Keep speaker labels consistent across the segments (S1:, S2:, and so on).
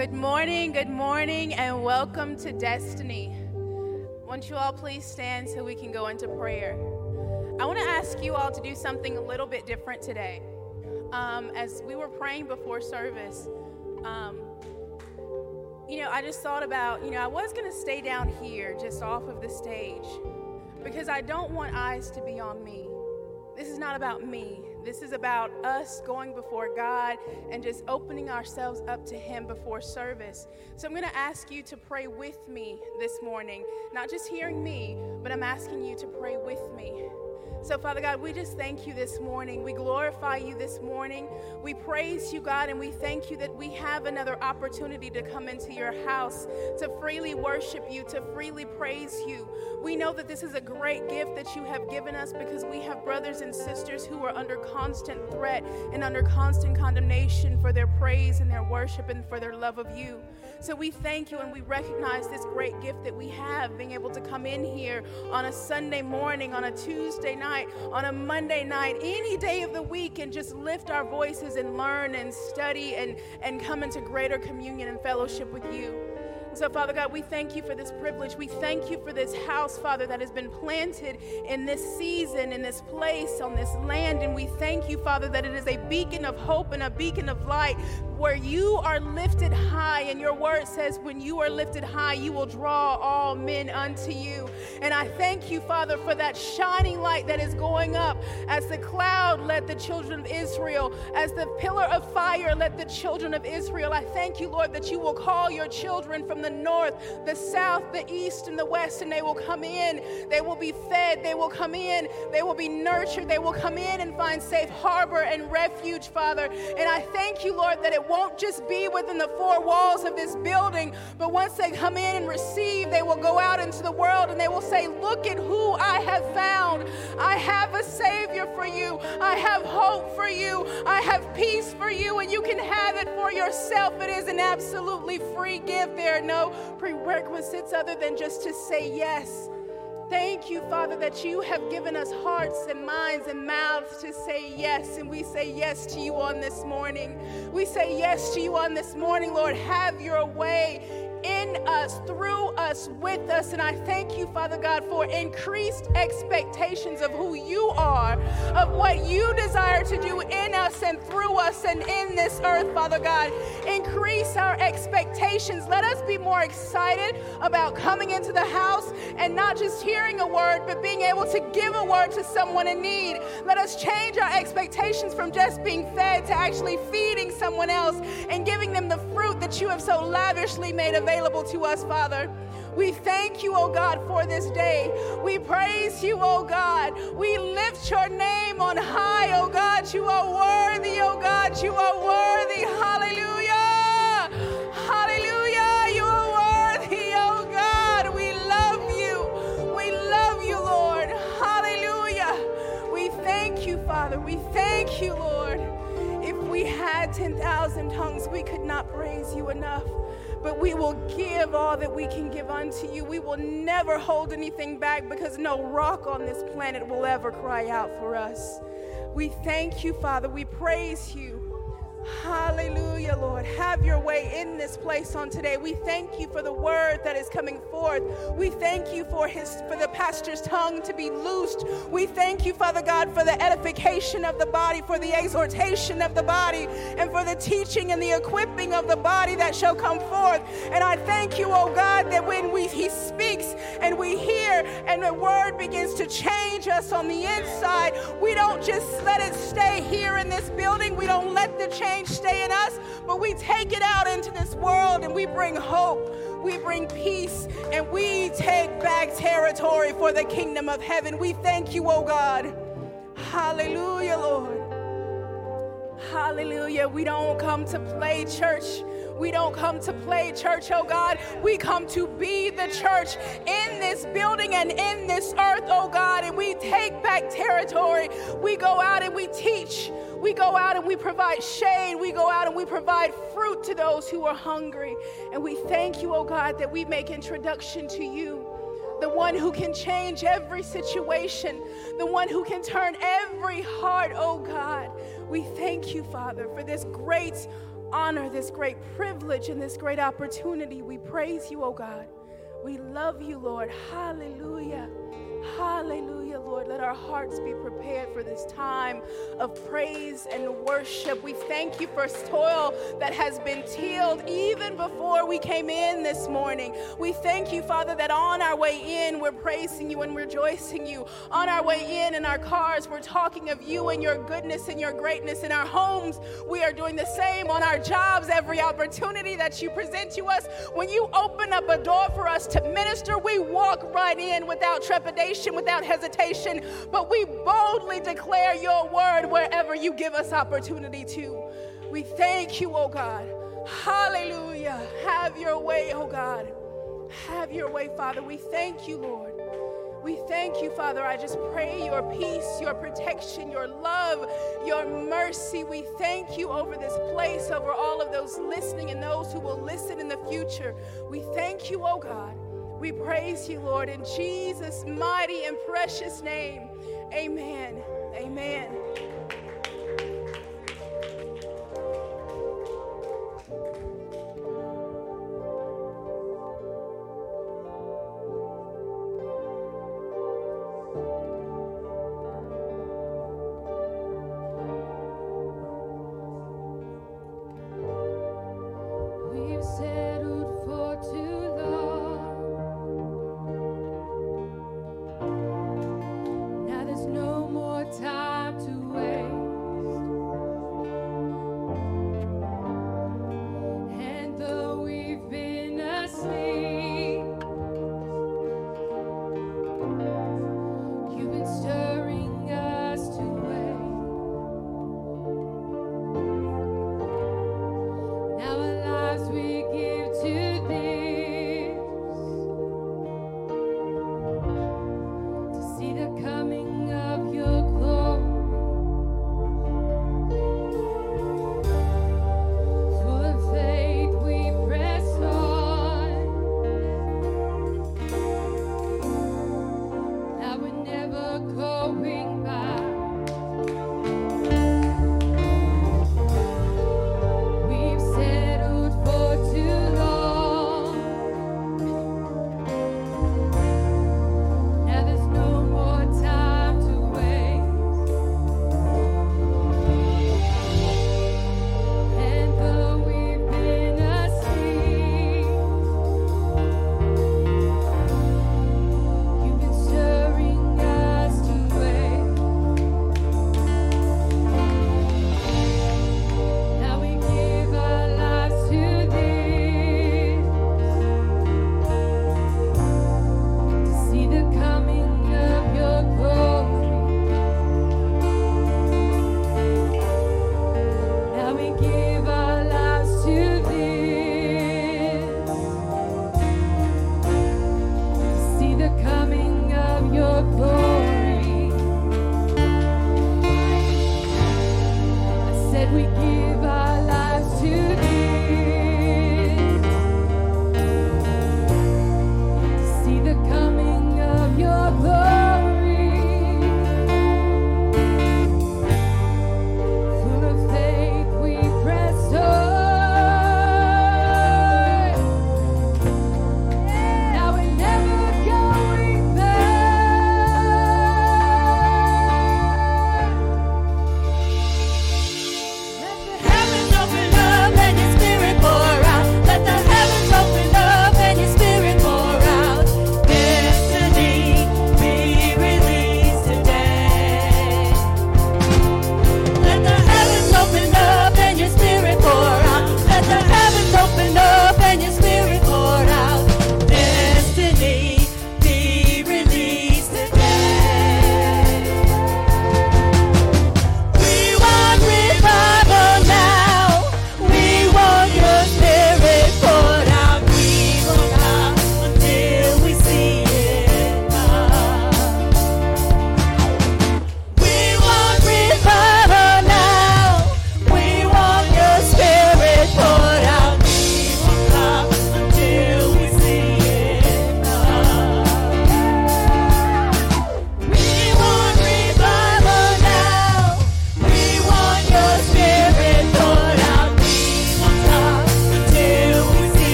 S1: Good morning, good morning, and welcome to Destiny. Won't you all please stand so we can go into prayer? I want to ask you all to do something a little bit different today. Um, as we were praying before service, um, you know, I just thought about, you know, I was going to stay down here just off of the stage because I don't want eyes to be on me. This is not about me. This is about us going before God and just opening ourselves up to Him before service. So I'm going to ask you to pray with me this morning, not just hearing me, but I'm asking you to pray with me. So, Father God, we just thank you this morning. We glorify you this morning. We praise you, God, and we thank you that we have another opportunity to come into your house, to freely worship you, to freely praise you. We know that this is a great gift that you have given us because we have brothers and sisters who are under constant threat and under constant condemnation for their praise and their worship and for their love of you. So we thank you and we recognize this great gift that we have being able to come in here on a Sunday morning, on a Tuesday night, on a Monday night, any day of the week, and just lift our voices and learn and study and, and come into greater communion and fellowship with you. So, Father God, we thank you for this privilege. We thank you for this house, Father, that has been planted in this season, in this place, on this land. And we thank you, Father, that it is a beacon of hope and a beacon of light where you are lifted high. And your word says, when you are lifted high, you will draw all men unto you. And I thank you, Father, for that shining light that is going up as the cloud led the children of Israel, as the pillar of fire led the children of Israel. I thank you, Lord, that you will call your children from the north, the south, the east, and the west, and they will come in. They will be fed. They will come in. They will be nurtured. They will come in and find safe harbor and refuge, Father. And I thank you, Lord, that it won't just be within the four walls of this building, but once they come in and receive, they will go out into the world and they will say, Look at who I have found. I have a Savior for you. I have hope for you. I have peace for you, and you can have it for yourself. It is an absolutely free gift. There no prerequisites other than just to say yes. Thank you, Father, that you have given us hearts and minds and mouths to say yes. And we say yes to you on this morning. We say yes to you on this morning, Lord. Have your way in us, through us, with us. And I thank you, Father God, for increased expectations of who you are, of what you desire to do in us and through us and in this earth, Father God. Increase our expectations. Let us be more excited about coming into the house and not just hearing a word, but being able to give a word to someone in need. Let us change our expectations from just being fed to actually feeding someone else and giving them the fruit that you have so lavishly made available available to us, Father. We thank you, oh God, for this day. We praise you, oh God. We lift your name on high, oh God. You are worthy, oh God. You are worthy. Hallelujah. Hallelujah. You are worthy, oh God. We love you. We love you, Lord. Hallelujah. We thank you, Father. We thank you, Lord. If we had 10,000 tongues, we could not praise you enough but we will give all that we can give unto you. We will never hold anything back because no rock on this planet will ever cry out for us. We thank you, Father. We praise you. Hallelujah, Lord. Have your way in this place on today. We thank you for the word that is coming forth. We thank you for his for the pastor's tongue to be loosed. We thank you, Father God, for the edification of the body, for the exhortation of the body, and for the teaching and the equipping of the body that shall come forth. And I thank you, oh God, that when we he speaks and we hear and the word begins to change us on the inside, we don't just let it stay here in this building. We don't let the change change stay in us, but we take it out into this world and we bring hope, we bring peace, and we take back territory for the kingdom of heaven. We thank you, oh God. Hallelujah, Lord. Hallelujah. We don't come to play church. We don't come to play church, oh God. We come to be the church in this building and in this earth, oh God. And we take back territory. We go out and we teach. We go out and we provide shade. We go out and we provide fruit to those who are hungry. And we thank you, oh God, that we make introduction to you the one who can change every situation, the one who can turn every heart, oh God. We thank you, Father, for this great honor this great privilege and this great opportunity. We praise you, oh God. We love you, Lord. Hallelujah. Hallelujah, Lord. Let our hearts be prepared for this time of praise and worship. We thank you for toil that has been tilled even before we came in this morning. We thank you, Father, that on our way in, we're praising you and rejoicing you. On our way in in our cars, we're talking of you and your goodness and your greatness. In our homes, we are doing the same. On our jobs, every opportunity that you present to us, when you open up a door for us to minister, walk right in without trepidation without hesitation, but we boldly declare your word wherever you give us opportunity to. We thank you, oh God. Hallelujah. Have your way, oh God. Have your way, Father. We thank you, Lord. We thank you, Father. I just pray your peace, your protection, your love, your mercy. We thank you over this place, over all of those listening and those who will listen in the future. We thank you, oh God. We praise you, Lord, in Jesus' mighty and precious name. Amen. Amen.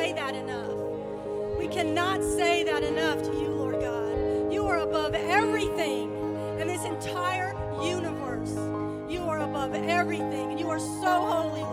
S2: Say that enough. We cannot say that enough to you, Lord God. You are above everything in this entire universe. You are above everything, and you are so holy. Holy, holy,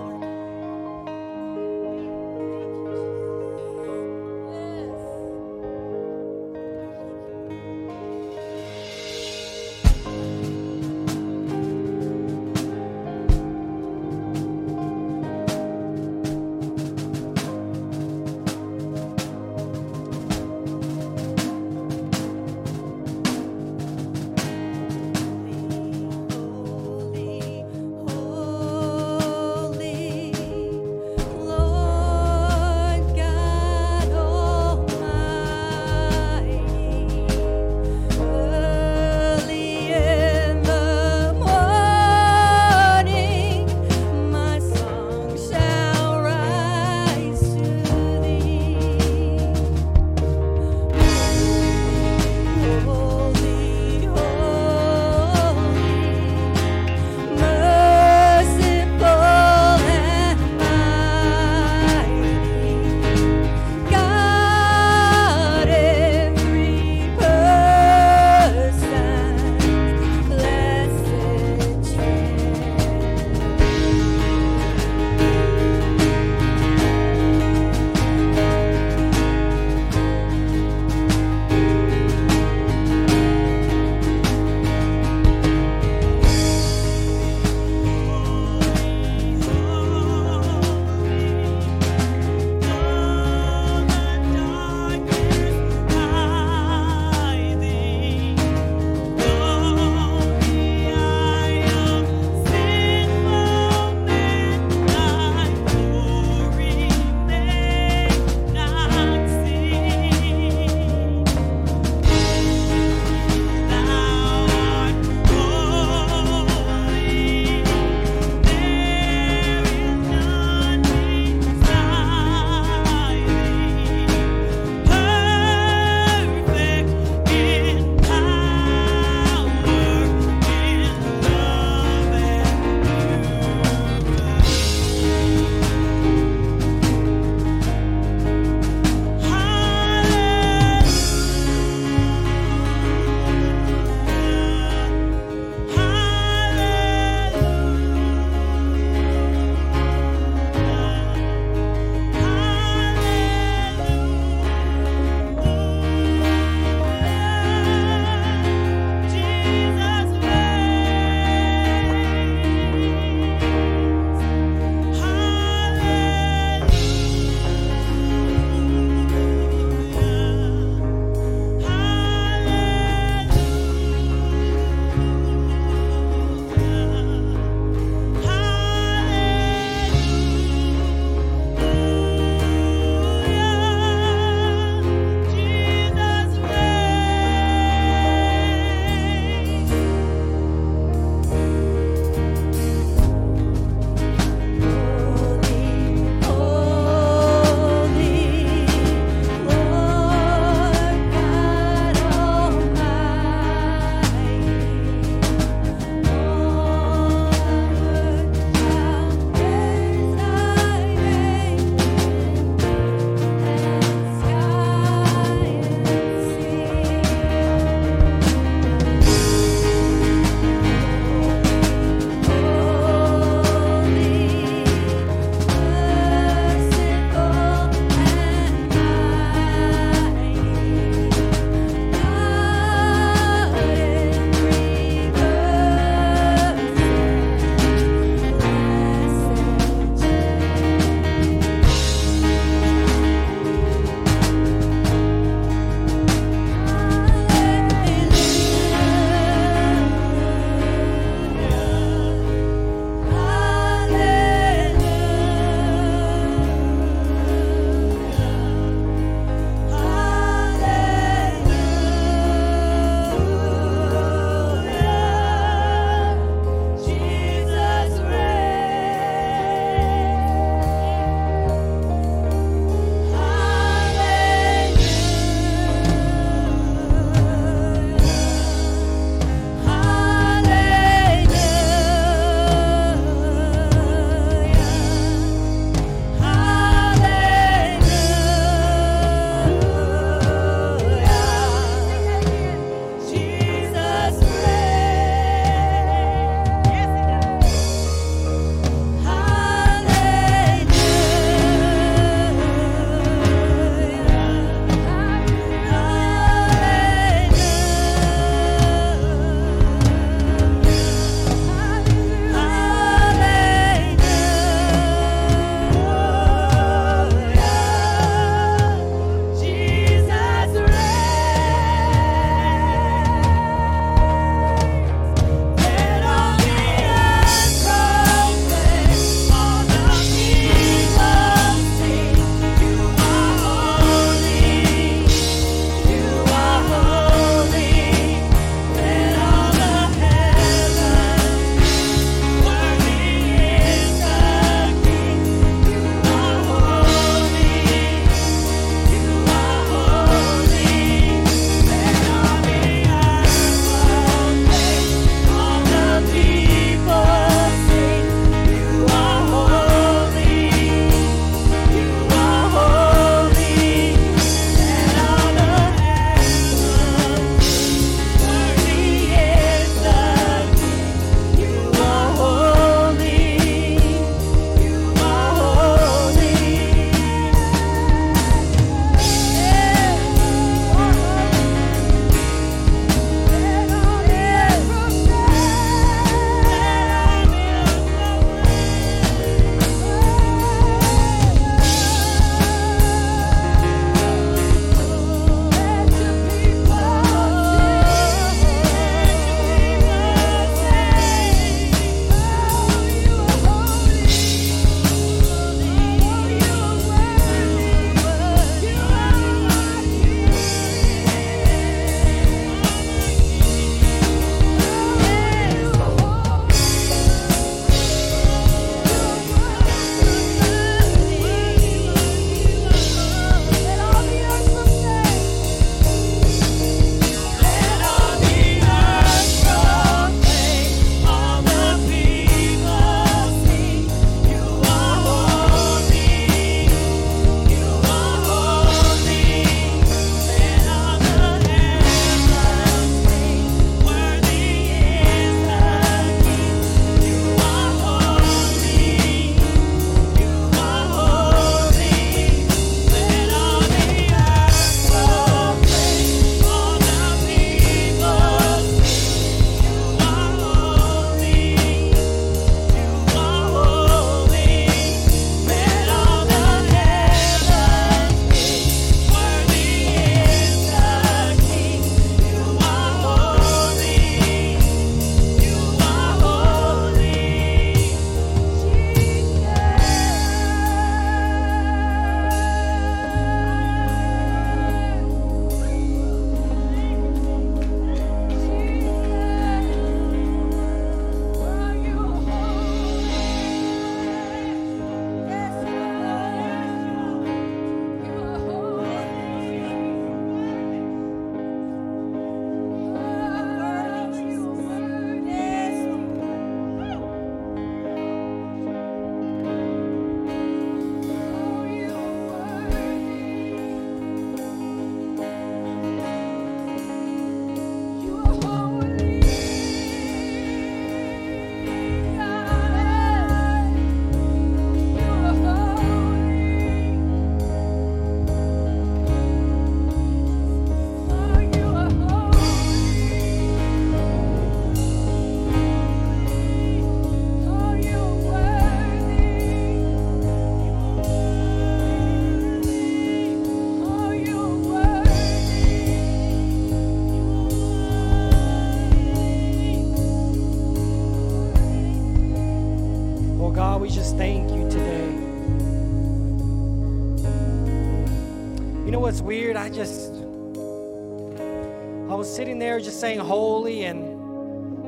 S3: there just saying holy, and,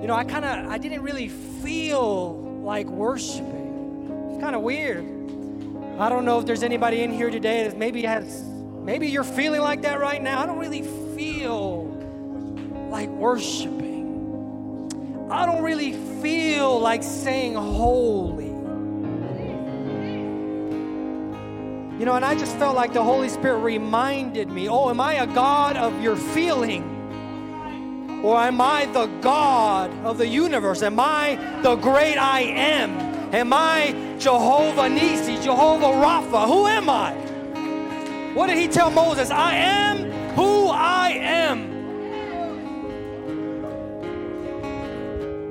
S3: you know, I kind of, I didn't really feel like worshiping. It's kind of weird. I don't know if there's anybody in here today that maybe has, maybe you're feeling like that right now. I don't really feel like worshiping. I don't really feel like saying holy. You know, and I just felt like the Holy Spirit reminded me oh, am I a God of your feeling? Or am I the God of the universe? Am I the great I am? Am I Jehovah Nissi, Jehovah Rapha? Who am I? What did he tell Moses? I am who I am.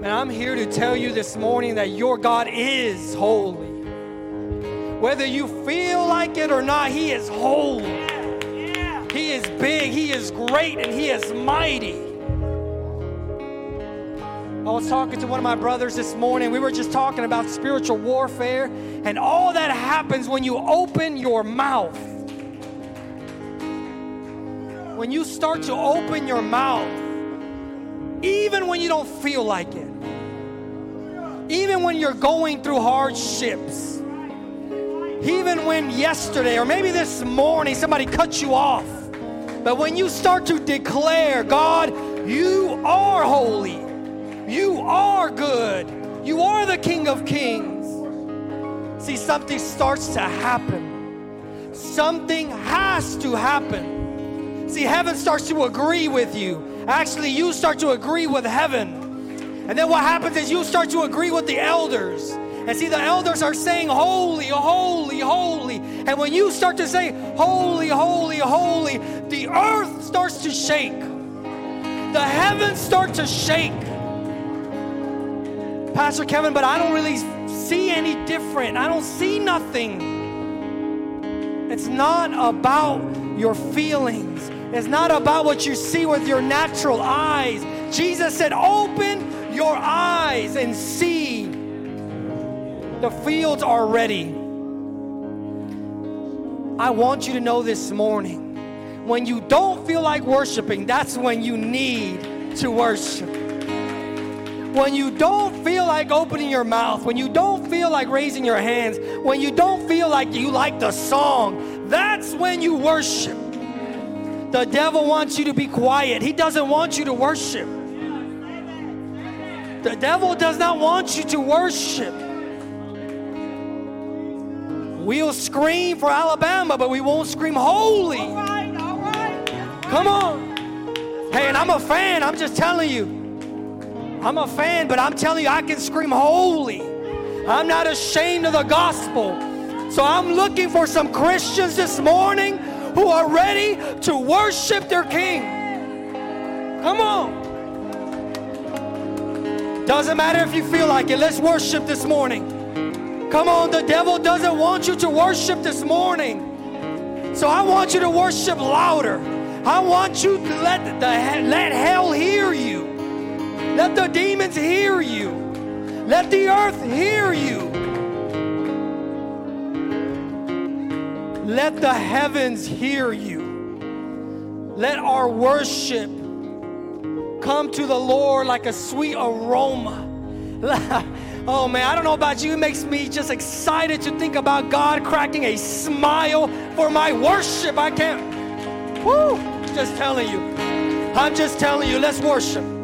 S3: And I'm here to tell you this morning that your God is holy. Whether you feel like it or not, He is holy. He is big, He is great, and He is mighty. I was talking to one of my brothers this morning. We were just talking about spiritual warfare and all that happens when you open your mouth. When you start to open your mouth, even when you don't feel like it, even when you're going through hardships, even when yesterday or maybe this morning somebody cut you off. But when you start to declare, God, you are holy, you are good, you are the King of Kings, see, something starts to happen. Something has to happen. See, heaven starts to agree with you. Actually, you start to agree with heaven. And then what happens is you start to agree with the elders. And see, the elders are saying, Holy, holy, holy. And when you start to say, Holy, holy, holy, the earth starts to shake, the heavens start to shake. Pastor Kevin, but I don't really see any different. I don't see nothing. It's not about your feelings, it's not about what you see with your natural eyes. Jesus said, Open your eyes and see the fields are ready. I want you to know this morning when you don't feel like worshiping, that's when you need to worship. When you don't feel like opening your mouth, when you don't feel like raising your hands, when you don't feel like you like the song, that's when you worship. The devil wants you to be quiet, he doesn't want you to worship. The devil does not want you to worship. We'll scream for Alabama, but we won't scream holy. All right, all right. Come on. Hey, and I'm a fan. I'm just telling you. I'm a fan, but I'm telling you, I can scream holy. I'm not ashamed of the gospel. So I'm looking for some Christians this morning who are ready to worship their King. Come on. Doesn't matter if you feel like it. Let's worship this morning. Come on, the devil doesn't want you to worship this morning. So I want you to worship louder. I want you to let the let hell hear you. Let the demons hear you. Let the earth hear you. Let the heavens hear you. Let our worship come to the Lord like a sweet aroma. oh man, I don't know about you, it makes me just excited to think about God cracking a smile for my worship. I can't, whoo, just telling you. I'm just telling you, let's worship.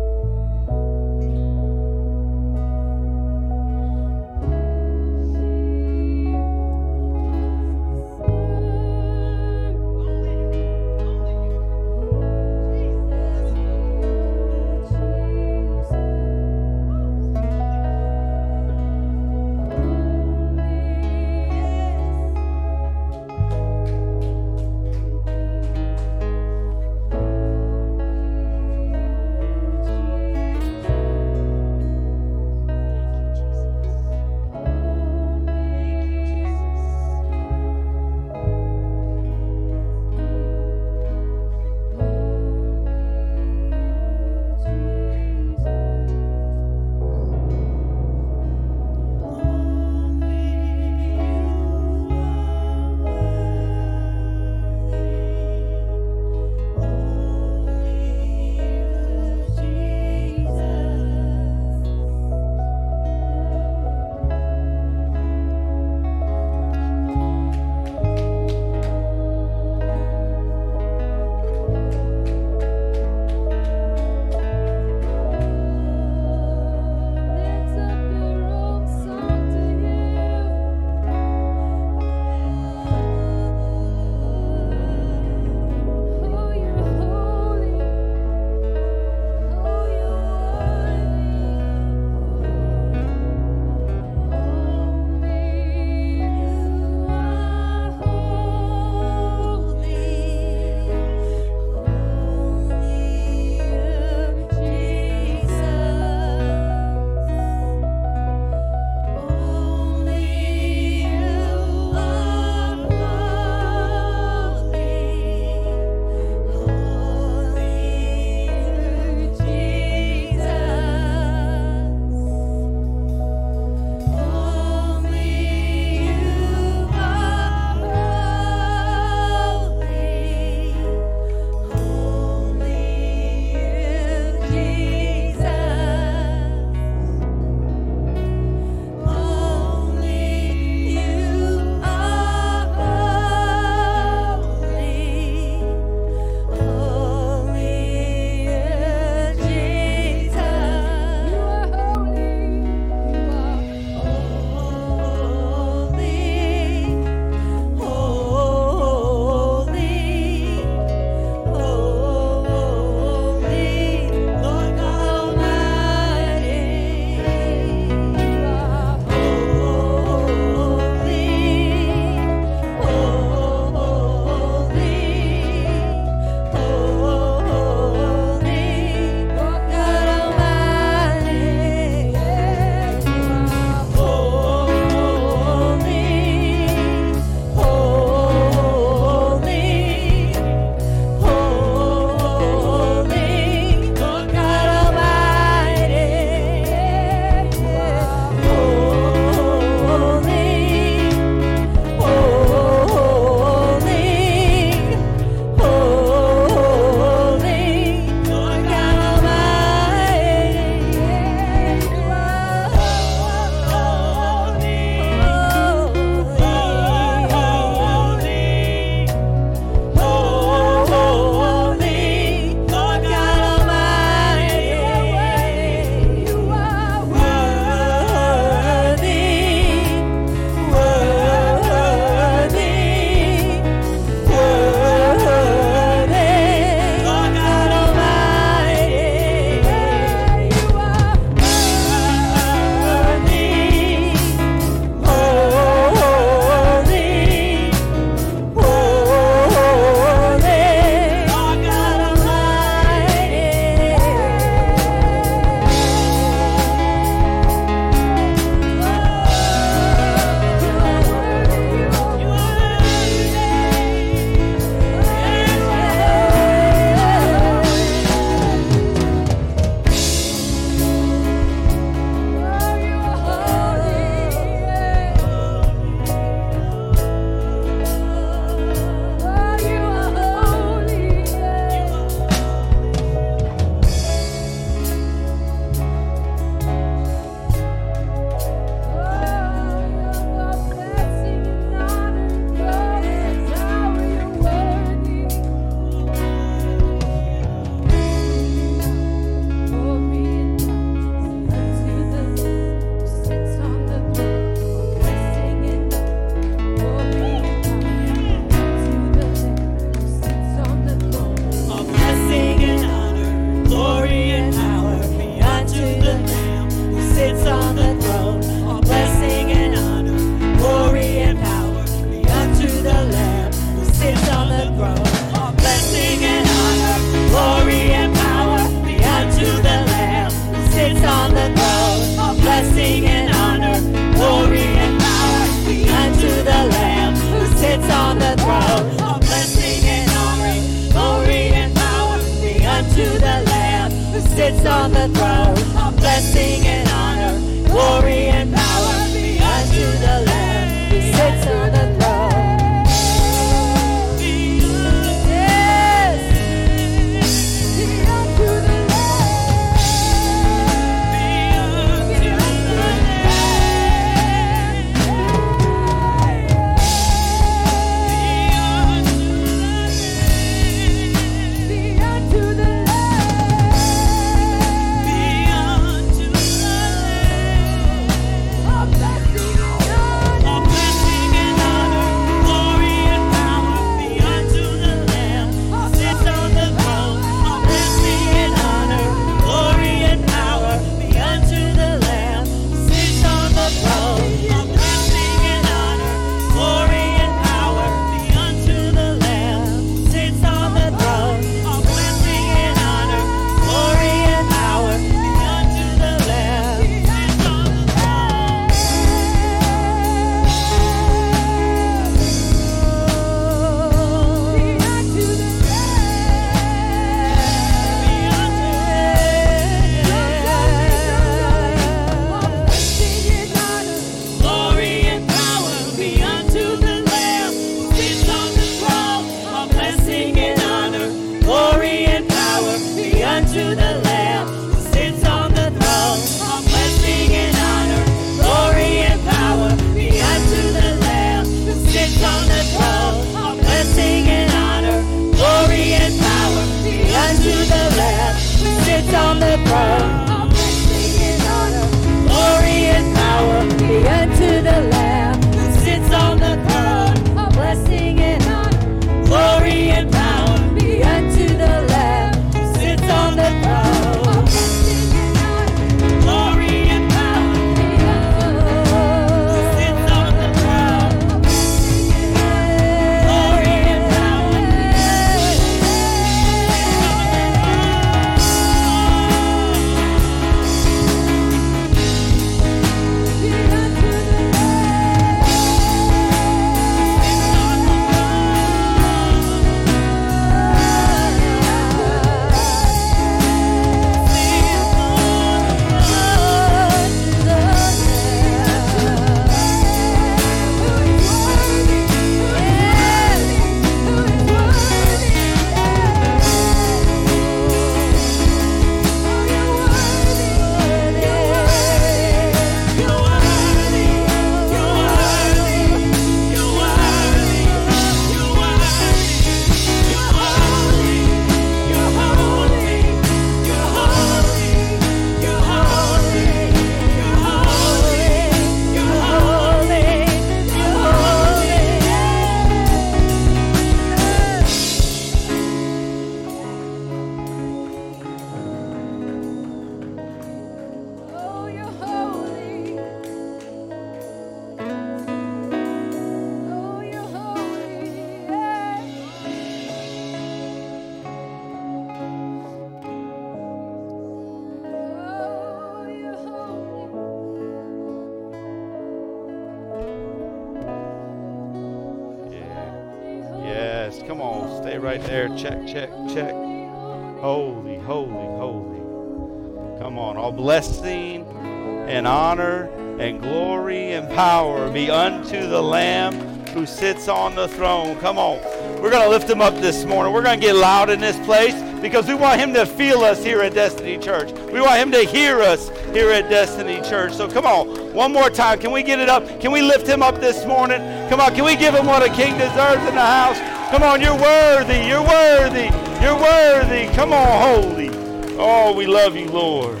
S4: Him
S5: up this morning. We're going to get loud in this place because we want him to feel us here at Destiny Church. We want him to hear us here at Destiny Church. So come on, one more time. Can we get it up? Can we lift him up this morning? Come on, can we give him what a king deserves in the house? Come on, you're worthy. You're worthy. You're worthy. Come on, holy. Oh, we love you, Lord.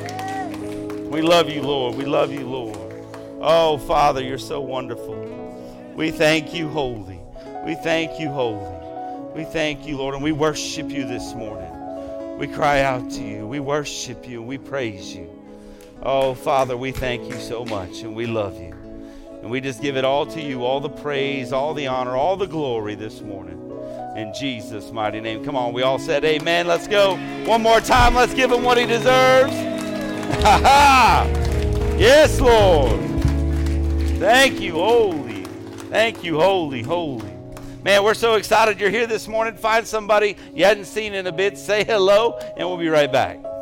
S5: We love you, Lord. We love you, Lord. Oh, Father, you're so wonderful. We thank you, holy. We thank you, holy. We thank you, Lord, and we worship you this morning. We cry out to you. We worship you. We praise you. Oh, Father, we thank you so much, and we love you. And we just give it all to you, all the praise, all the honor, all the glory this morning. In Jesus' mighty name. Come on, we all said amen. Let's go. One more time. Let's give him what he deserves. Ha ha! Yes, Lord. Thank you, holy. Thank you, holy, holy. Man, we're so excited you're here this morning. Find somebody you hadn't seen in a bit, say hello, and we'll be right back.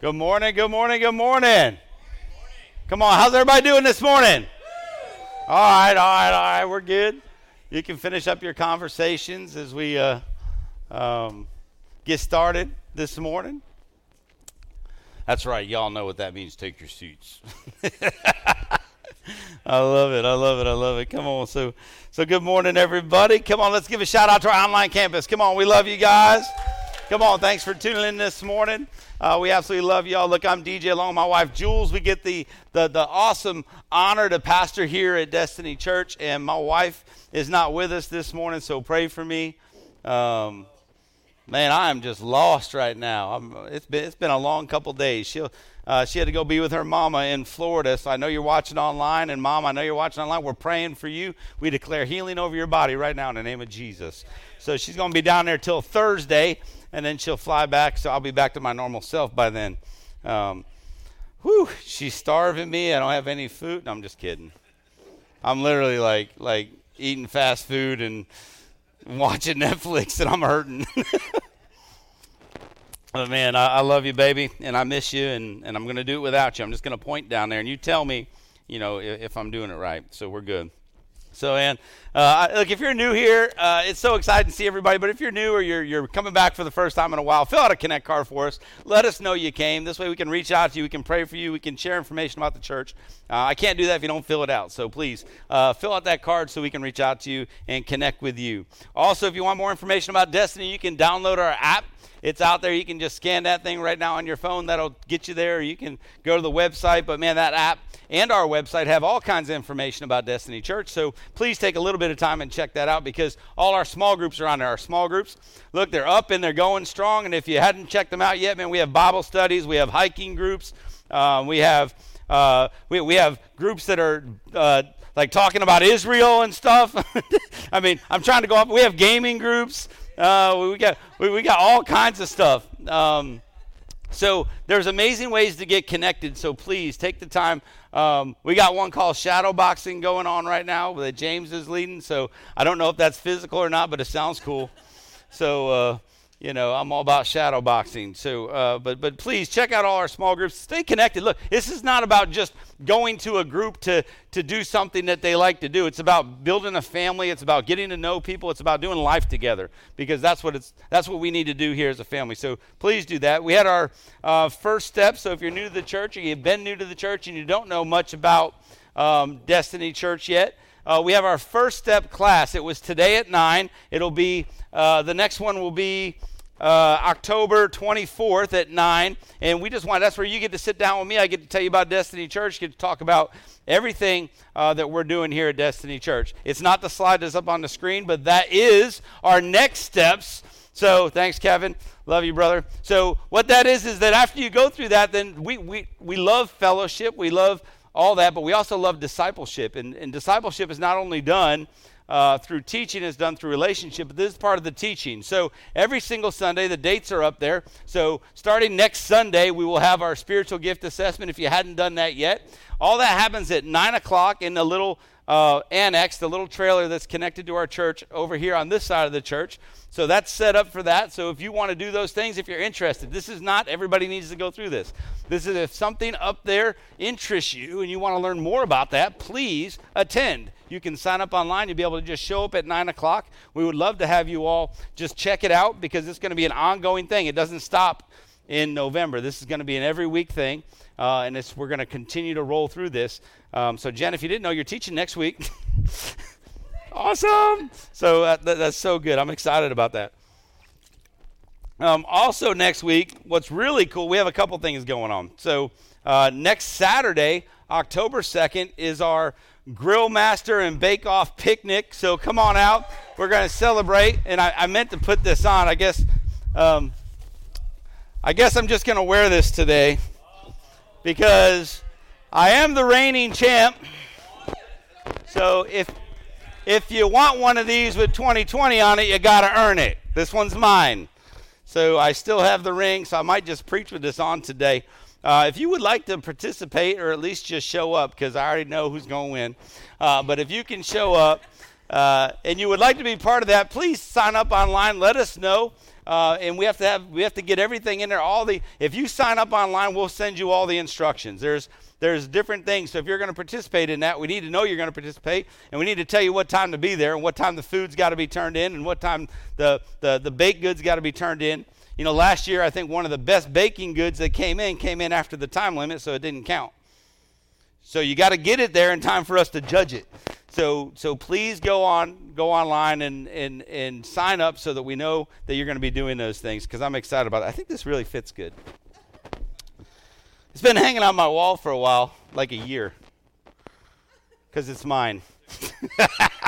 S5: Good morning, good morning, good morning. Come on, how's everybody doing this morning? All right, all right, all right, we're good. You can finish up your conversations as we uh, um, get started this morning. That's right, y'all know what that means. Take your seats. I love it. I love it. I love it. Come on. So, so good morning, everybody. Come on, let's give a shout out to our online campus. Come on, we love you guys. Come on, thanks for tuning in this morning. Uh, we absolutely love y'all. Look, I'm DJ along with my wife Jules. We get the, the the awesome honor to pastor here at Destiny Church, and my wife is not with us this morning, so pray for me. Um, man, I am just lost right now. I'm, it's been it's been a long couple days. She'll uh, she had to go be with her mama in Florida. So I know you're watching online, and mom, I know you're watching online. We're praying for you. We declare healing over your body right now in the name of Jesus. So she's going to be down there till Thursday, and then she'll fly back. So I'll be back to my normal self by then. Um, whew, she's starving me. I don't have any food. No, I'm just kidding. I'm literally like like eating fast food and watching Netflix, and I'm hurting. But man, I, I, love you, baby, and I miss you, and, and I'm to do it without you. I'm just to point down there, and you tell me, you know, if, if I'm doing it right. So we're good. So, and uh, look, if you're new here, uh, it's so exciting to see everybody. But if you're new or you're, you're coming back for the first time in a while, fill out a Connect card for us. Let us know you came. This way we can reach out to you. We can pray for you. We can share information about the church. Uh, I can't do that if you don't fill it out. So please uh, fill out that card so we can reach out to you and connect with you. Also, if you want more information about Destiny, you can download our app. It's out there. You can just scan that thing right now on your phone. That'll get you there. You can go to the website. But man, that app and our website have all kinds of information about Destiny Church. So please take a little bit of time and check that out because all our small groups are on there. Our small groups, look, they're up and they're going strong. And if you hadn't checked them out yet, man, we have Bible studies, we have hiking groups, um, we have uh, we, we have groups that are uh, like talking about Israel and stuff. I mean, I'm trying to go up. We have gaming groups. Uh, we got we, we, got all kinds of stuff. Um, so there's amazing ways to get connected. So please take the time. Um, we got one called shadow boxing going on right now that James is leading. So I don't know if that's physical or not, but it sounds cool. So uh, you know, I'm all about shadow boxing. So, uh, but but please check out all our small groups. Stay connected. Look, this is not about just going to a group to to do something that they like to do. It's about building a family. It's about getting to know people. It's about doing life together because that's what it's that's what we need to do here as a family. So please do that. We had our uh, first step. So if you're new to the church or you've been new to the church and you don't know much about um, Destiny Church yet. Uh, we have our first step class. It was today at 9. It'll be, uh, the next one will be uh, October 24th at 9. And we just want, that's where you get to sit down with me. I get to tell you about Destiny Church, get to talk about everything uh, that we're doing here at Destiny Church. It's not the slide that's up on the screen, but that is our next steps. So thanks, Kevin. Love you, brother. So what that is is that after you go through that, then we we we love fellowship, we love all that, but we also love discipleship. And, and discipleship is not only done uh, through teaching is done through relationship, but this is part of the teaching. So every single Sunday, the dates are up there. So starting next Sunday, we will have our spiritual gift assessment if you hadn't done that yet. All that happens at 9 o'clock in the little uh, annex, the little trailer that's connected to our church over here on this side of the church. So that's set up for that. So if you want to do those things, if you're interested, this is not everybody needs to go through this. This is if something up there interests you and you want to learn more about that, please attend. You can sign up online. You'll be able to just show up at 9 o'clock. We would love to have you all just check it out because it's going to be an ongoing thing. It doesn't stop in November. This is going to be an every week thing, uh, and we're going to continue to roll through this. Um, so, Jen, if you didn't know, you're teaching next week. awesome! So uh, th- that's so good. I'm excited about that. Um, also, next week, what's really cool, we have a couple things going on. So, uh, next Saturday, October 2nd, is our Grill Master and Bake Off picnic. So, come on out. We're going to celebrate. And I, I, meant to put this on. I guess, um, I guess I'm just going to wear this today because I am the reigning champ. So, if if you want one of these with 2020 on it, you got to earn it. This one's mine. So I still have the ring, so I might just preach with this on today. Uh, if you would like to participate or at least just show up, because I already know who's going to win, uh, but if you can show up uh, and you would like to be part of that, please sign up online. Let us know. uh, and we have to have we have to get everything in there. All the if you sign up online, we'll send you all the instructions. There's there's different things. So if you're going to participate in that, we need to know you're going to participate, and we need to tell you what time to be there, and what time the food's got to be turned in, and what time the the, the baked goods got to be turned in. You know, last year I think one of the best baking goods that came in came in after the time limit, so it didn't count. So you got to get it there in time for us to judge it. So so please go on go online and and and sign up so that we know that you're going to be doing those things because I'm excited about it. I think this really fits good. It's been hanging on my wall for a while, like a year, because it's mine.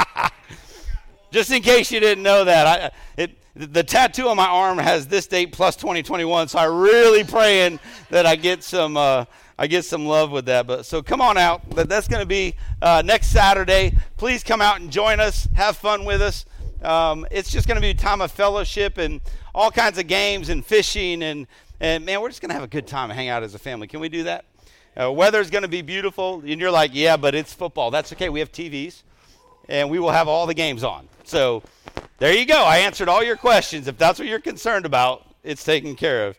S5: Just in case you didn't know that, I, it, the tattoo on my arm has this date plus 2021, so I'm really praying that I get some uh, I get some love with that. But so come on out. That's going to be uh, next Saturday. Please come out and join us. Have fun with us. Um, it's just going to be a time of fellowship and all kinds of games and fishing and and man, we're just going to have a good time and hang out as a family. Can we do that? Uh, weather's going to be beautiful. And you're like, yeah, but it's football. That's okay. We have TVs and we will have all the games on. So there you go. I answered all your questions. If that's what you're concerned about, it's taken care of.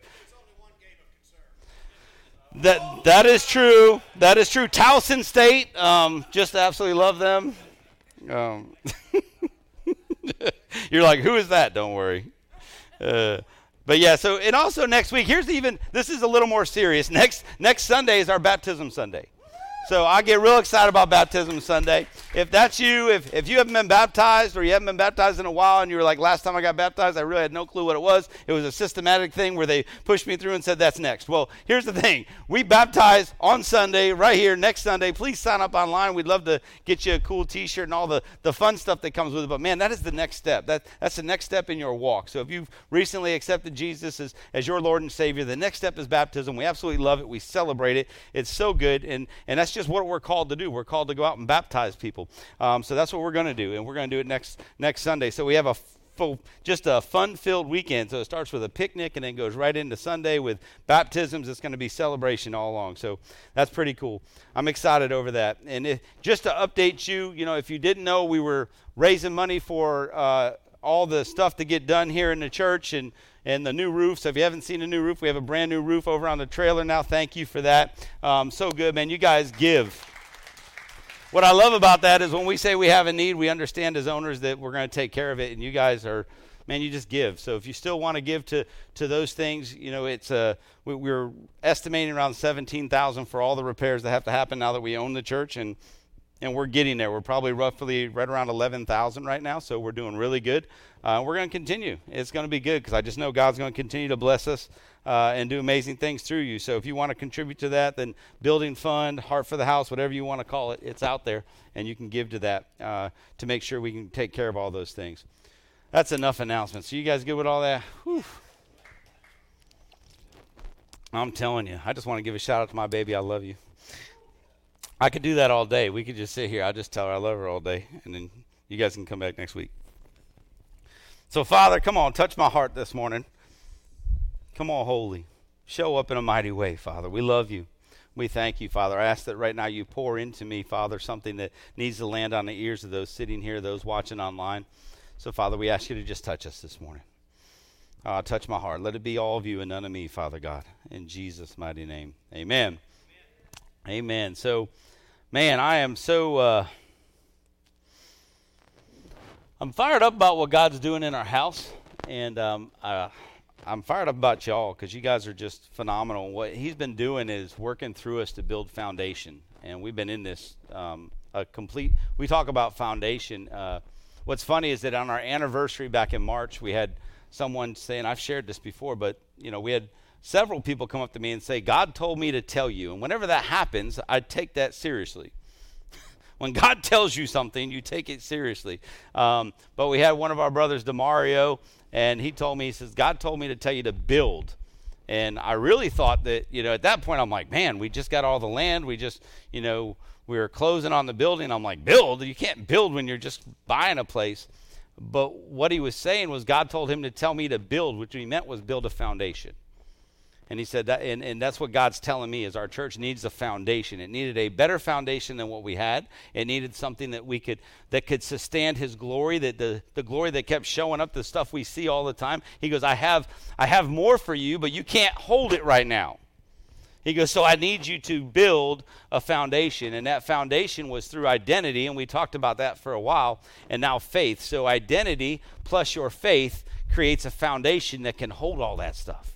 S5: That that is true. That is true. Towson State, um, just absolutely love them. Um, you're like, who is that? Don't worry. Uh, but yeah, so and also next week, here's even this is a little more serious. Next next Sunday is our baptism Sunday. So I get real excited about Baptism Sunday. If that's you, if, if you haven't been baptized or you haven't been baptized in a while and you were like, last time I got baptized, I really had no clue what it was. It was a systematic thing where they pushed me through and said, that's next. Well, here's the thing we baptize on Sunday, right here, next Sunday. Please sign up online. We'd love to get you a cool t shirt and all the, the fun stuff that comes with it. But man, that is the next step. That, that's the next step in your walk. So if you've recently accepted Jesus as, as your Lord and Savior, the next step is baptism. We absolutely love it. We celebrate it. It's so good. And, and that's just what we're called to do. We're called to go out and baptize people. Um, so that's what we're going to do, and we're going to do it next next Sunday. So we have a full, just a fun-filled weekend. So it starts with a picnic and then goes right into Sunday with baptisms. It's going to be celebration all along. So that's pretty cool. I'm excited over that. And just to update you, you know, if you didn't know, we were raising money for uh, all the stuff to get done here in the church and and the new roof. So if you haven't seen the new roof, we have a brand new roof over on the trailer now. Thank you for that. Um, so good, man. You guys give. What I love about that is when we say we have a need, we understand as owners that we're going to take care of it, and you guys are man, you just give. So if you still want to give to to those things, you know, it's uh, we, we're estimating around seventeen thousand for all the repairs that have to happen now that we own the church, and and we're getting there. We're probably roughly right around 11,000 right now, so we're doing really good. Uh, we're going to continue. It's going to be good because I just know God's going to continue to bless us uh, and do amazing things through you. So if you want to contribute to that, then Building Fund, Heart for the House, whatever you want to call it, it's out there, and you can give to that uh, to make sure we can take care of all those things. That's enough announcements. So you guys good with all that? Whew. I'm telling you, I just want to give a shout out to my baby. I love you. I could do that all day. We could just sit here. I'll just tell her I love her all day, and then you guys can come back next week. So, Father, come on, touch my heart this morning. Come on, holy. Show up in a mighty way, Father. We love you. We thank you, Father. I ask that right now you pour into me, Father, something that needs to land on the ears of those sitting here, those watching online. So, Father, we ask you to just touch us this morning. Uh, touch my heart. Let it be all of you and none of me, Father God. In Jesus' mighty name. Amen. Amen. So, man, I am so uh, I'm fired up about what God's doing in our house, and um, I, I'm fired up about y'all because you guys are just phenomenal. What He's been doing is working through us to build foundation, and we've been in this um, a complete. We talk about foundation. Uh, what's funny is that on our anniversary back in March, we had someone saying, "I've shared this before, but you know, we had." Several people come up to me and say, God told me to tell you. And whenever that happens, I take that seriously. when God tells you something, you take it seriously. Um, but we had one of our brothers, Demario, and he told me, he says, God told me to tell you to build. And I really thought that, you know, at that point, I'm like, man, we just got all the land. We just, you know, we were closing on the building. I'm like, build? You can't build when you're just buying a place. But what he was saying was God told him to tell me to build, which he meant was build a foundation. And he said that, and, and that's what God's telling me is our church needs a foundation. It needed a better foundation than what we had. It needed something that we could that could sustain his glory, that the, the glory that kept showing up, the stuff we see all the time. He goes, I have I have more for you, but you can't hold it right now. He goes, So I need you to build a foundation. And that foundation was through identity. And we talked about that for a while. And now faith. So identity plus your faith creates a foundation that can hold all that stuff.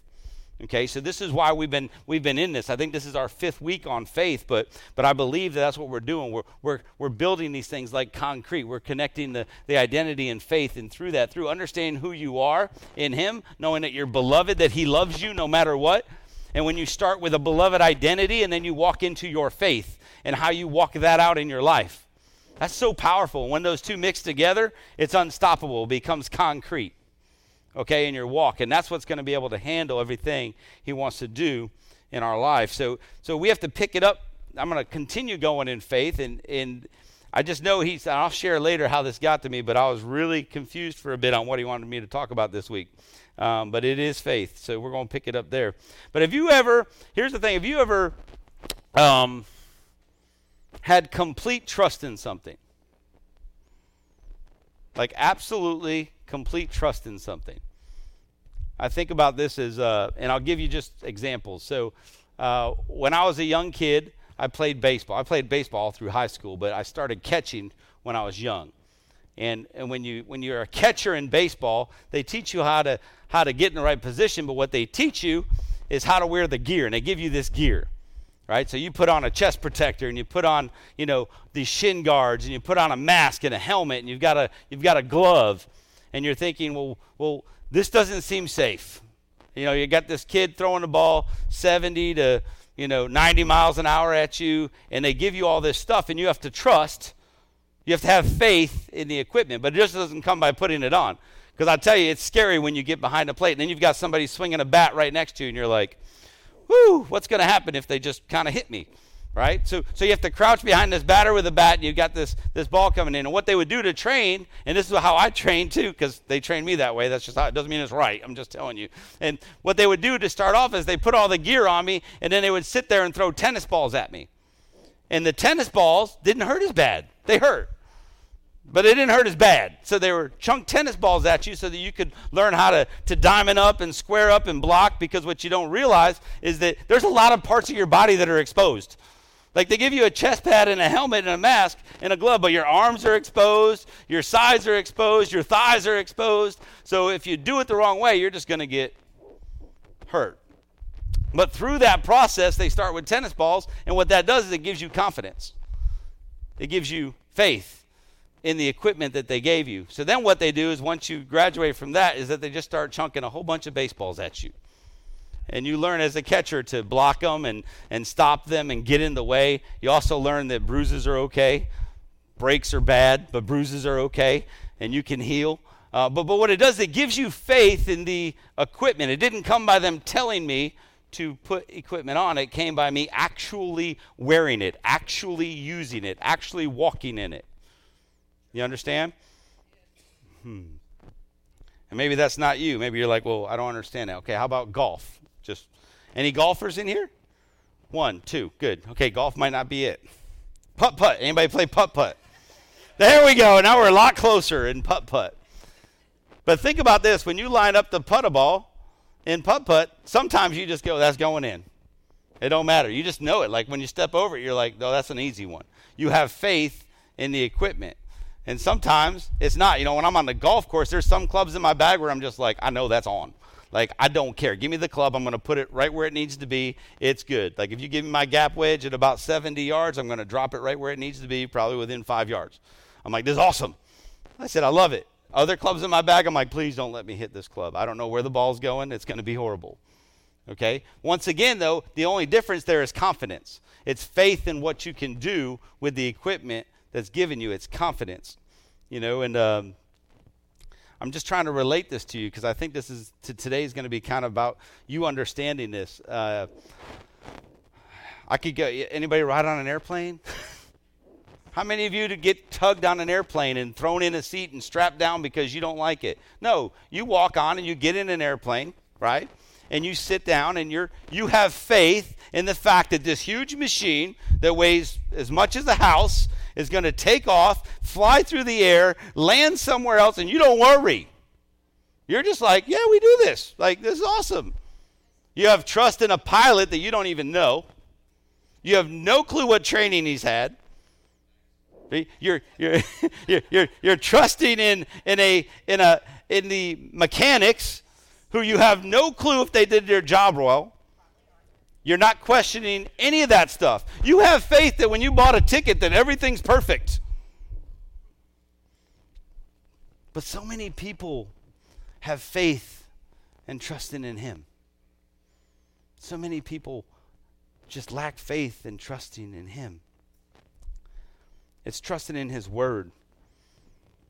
S5: Okay, so this is why we've been we've been in this. I think this is our fifth week on faith, but but I believe that that's what we're doing. We're we're we're building these things like concrete. We're connecting the the identity and faith, and through that, through understanding who you are in Him, knowing that you're beloved, that He loves you no matter what. And when you start with a beloved identity, and then you walk into your faith and how you walk that out in your life, that's so powerful. When those two mix together, it's unstoppable. It becomes concrete okay, in your walk. And that's what's going to be able to handle everything He wants to do in our life. So, so we have to pick it up. I'm going to continue going in faith. And, and I just know He's, I'll share later how this got to me, but I was really confused for a bit on what He wanted me to talk about this week. Um, but it is faith. So we're going to pick it up there. But have you ever, here's the thing, have you ever um, had complete trust in something? Like absolutely complete trust in something. I think about this as, uh, and I'll give you just examples. So, uh, when I was a young kid, I played baseball. I played baseball through high school, but I started catching when I was young. And, and when you when you're a catcher in baseball, they teach you how to how to get in the right position. But what they teach you is how to wear the gear, and they give you this gear, right? So you put on a chest protector, and you put on you know these shin guards, and you put on a mask and a helmet, and you've got a you've got a glove, and you're thinking, well, well, this doesn't seem safe. You know, you got this kid throwing the ball 70 to, you know, 90 miles an hour at you, and they give you all this stuff, and you have to trust. You have to have faith in the equipment, but it just doesn't come by putting it on. Because I tell you, it's scary when you get behind a plate, and then you've got somebody swinging a bat right next to you, and you're like, whoo, what's going to happen if they just kind of hit me? Right? So, so you have to crouch behind this batter with a bat, and you've got this, this ball coming in. And what they would do to train, and this is how I train too, because they trained me that way. That's just how it doesn't mean it's right. I'm just telling you. And what they would do to start off is they put all the gear on me, and then they would sit there and throw tennis balls at me. And the tennis balls didn't hurt as bad. They hurt. But it didn't hurt as bad. So they were chunk tennis balls at you so that you could learn how to, to diamond up and square up and block because what you don't realize is that there's a lot of parts of your body that are exposed. Like they give you a chest pad and a helmet and a mask and a glove, but your arms are exposed, your sides are exposed, your thighs are exposed. So if you do it the wrong way, you're just going to get hurt. But through that process, they start with tennis balls, and what that does is it gives you confidence. It gives you faith in the equipment that they gave you. So then what they do is once you graduate from that is that they just start chunking a whole bunch of baseballs at you and you learn as a catcher to block them and, and stop them and get in the way. You also learn that bruises are okay. Breaks are bad, but bruises are okay, and you can heal. Uh, but, but what it does, it gives you faith in the equipment. It didn't come by them telling me to put equipment on, it came by me actually wearing it, actually using it, actually walking in it. You understand? Hmm. And maybe that's not you. Maybe you're like, well, I don't understand that. Okay, how about golf? Just any golfers in here? One, two, good. Okay, golf might not be it. Putt putt. Anybody play putt putt? There we go. Now we're a lot closer in putt putt. But think about this: when you line up the putt ball in putt putt, sometimes you just go, "That's going in." It don't matter. You just know it. Like when you step over it, you're like, "No, that's an easy one." You have faith in the equipment. And sometimes it's not. You know, when I'm on the golf course, there's some clubs in my bag where I'm just like, I know that's on. Like, I don't care. Give me the club. I'm going to put it right where it needs to be. It's good. Like, if you give me my gap wedge at about 70 yards, I'm going to drop it right where it needs to be, probably within five yards. I'm like, this is awesome. I said, I love it. Other clubs in my bag, I'm like, please don't let me hit this club. I don't know where the ball's going. It's going to be horrible. Okay? Once again, though, the only difference there is confidence. It's faith in what you can do with the equipment that's given you. It's confidence. You know, and um, I'm just trying to relate this to you because I think this is to today is going to be kind of about you understanding this. Uh, I could go. Anybody ride on an airplane? How many of you to get tugged on an airplane and thrown in a seat and strapped down because you don't like it? No, you walk on and you get in an airplane, right? and you sit down and you're you have faith in the fact that this huge machine that weighs as much as a house is going to take off, fly through the air, land somewhere else, and you don't worry. You're just like, yeah, we do this. Like, this is awesome. You have trust in a pilot that you don't even know. You have no clue what training he's had. You're, you're, you're, you're, you're trusting in, in, a, in, a, in the mechanics who you have no clue if they did their job well. You're not questioning any of that stuff. You have faith that when you bought a ticket that everything's perfect. But so many people have faith and trusting in him. So many people just lack faith and trusting in him. It's trusting in his word.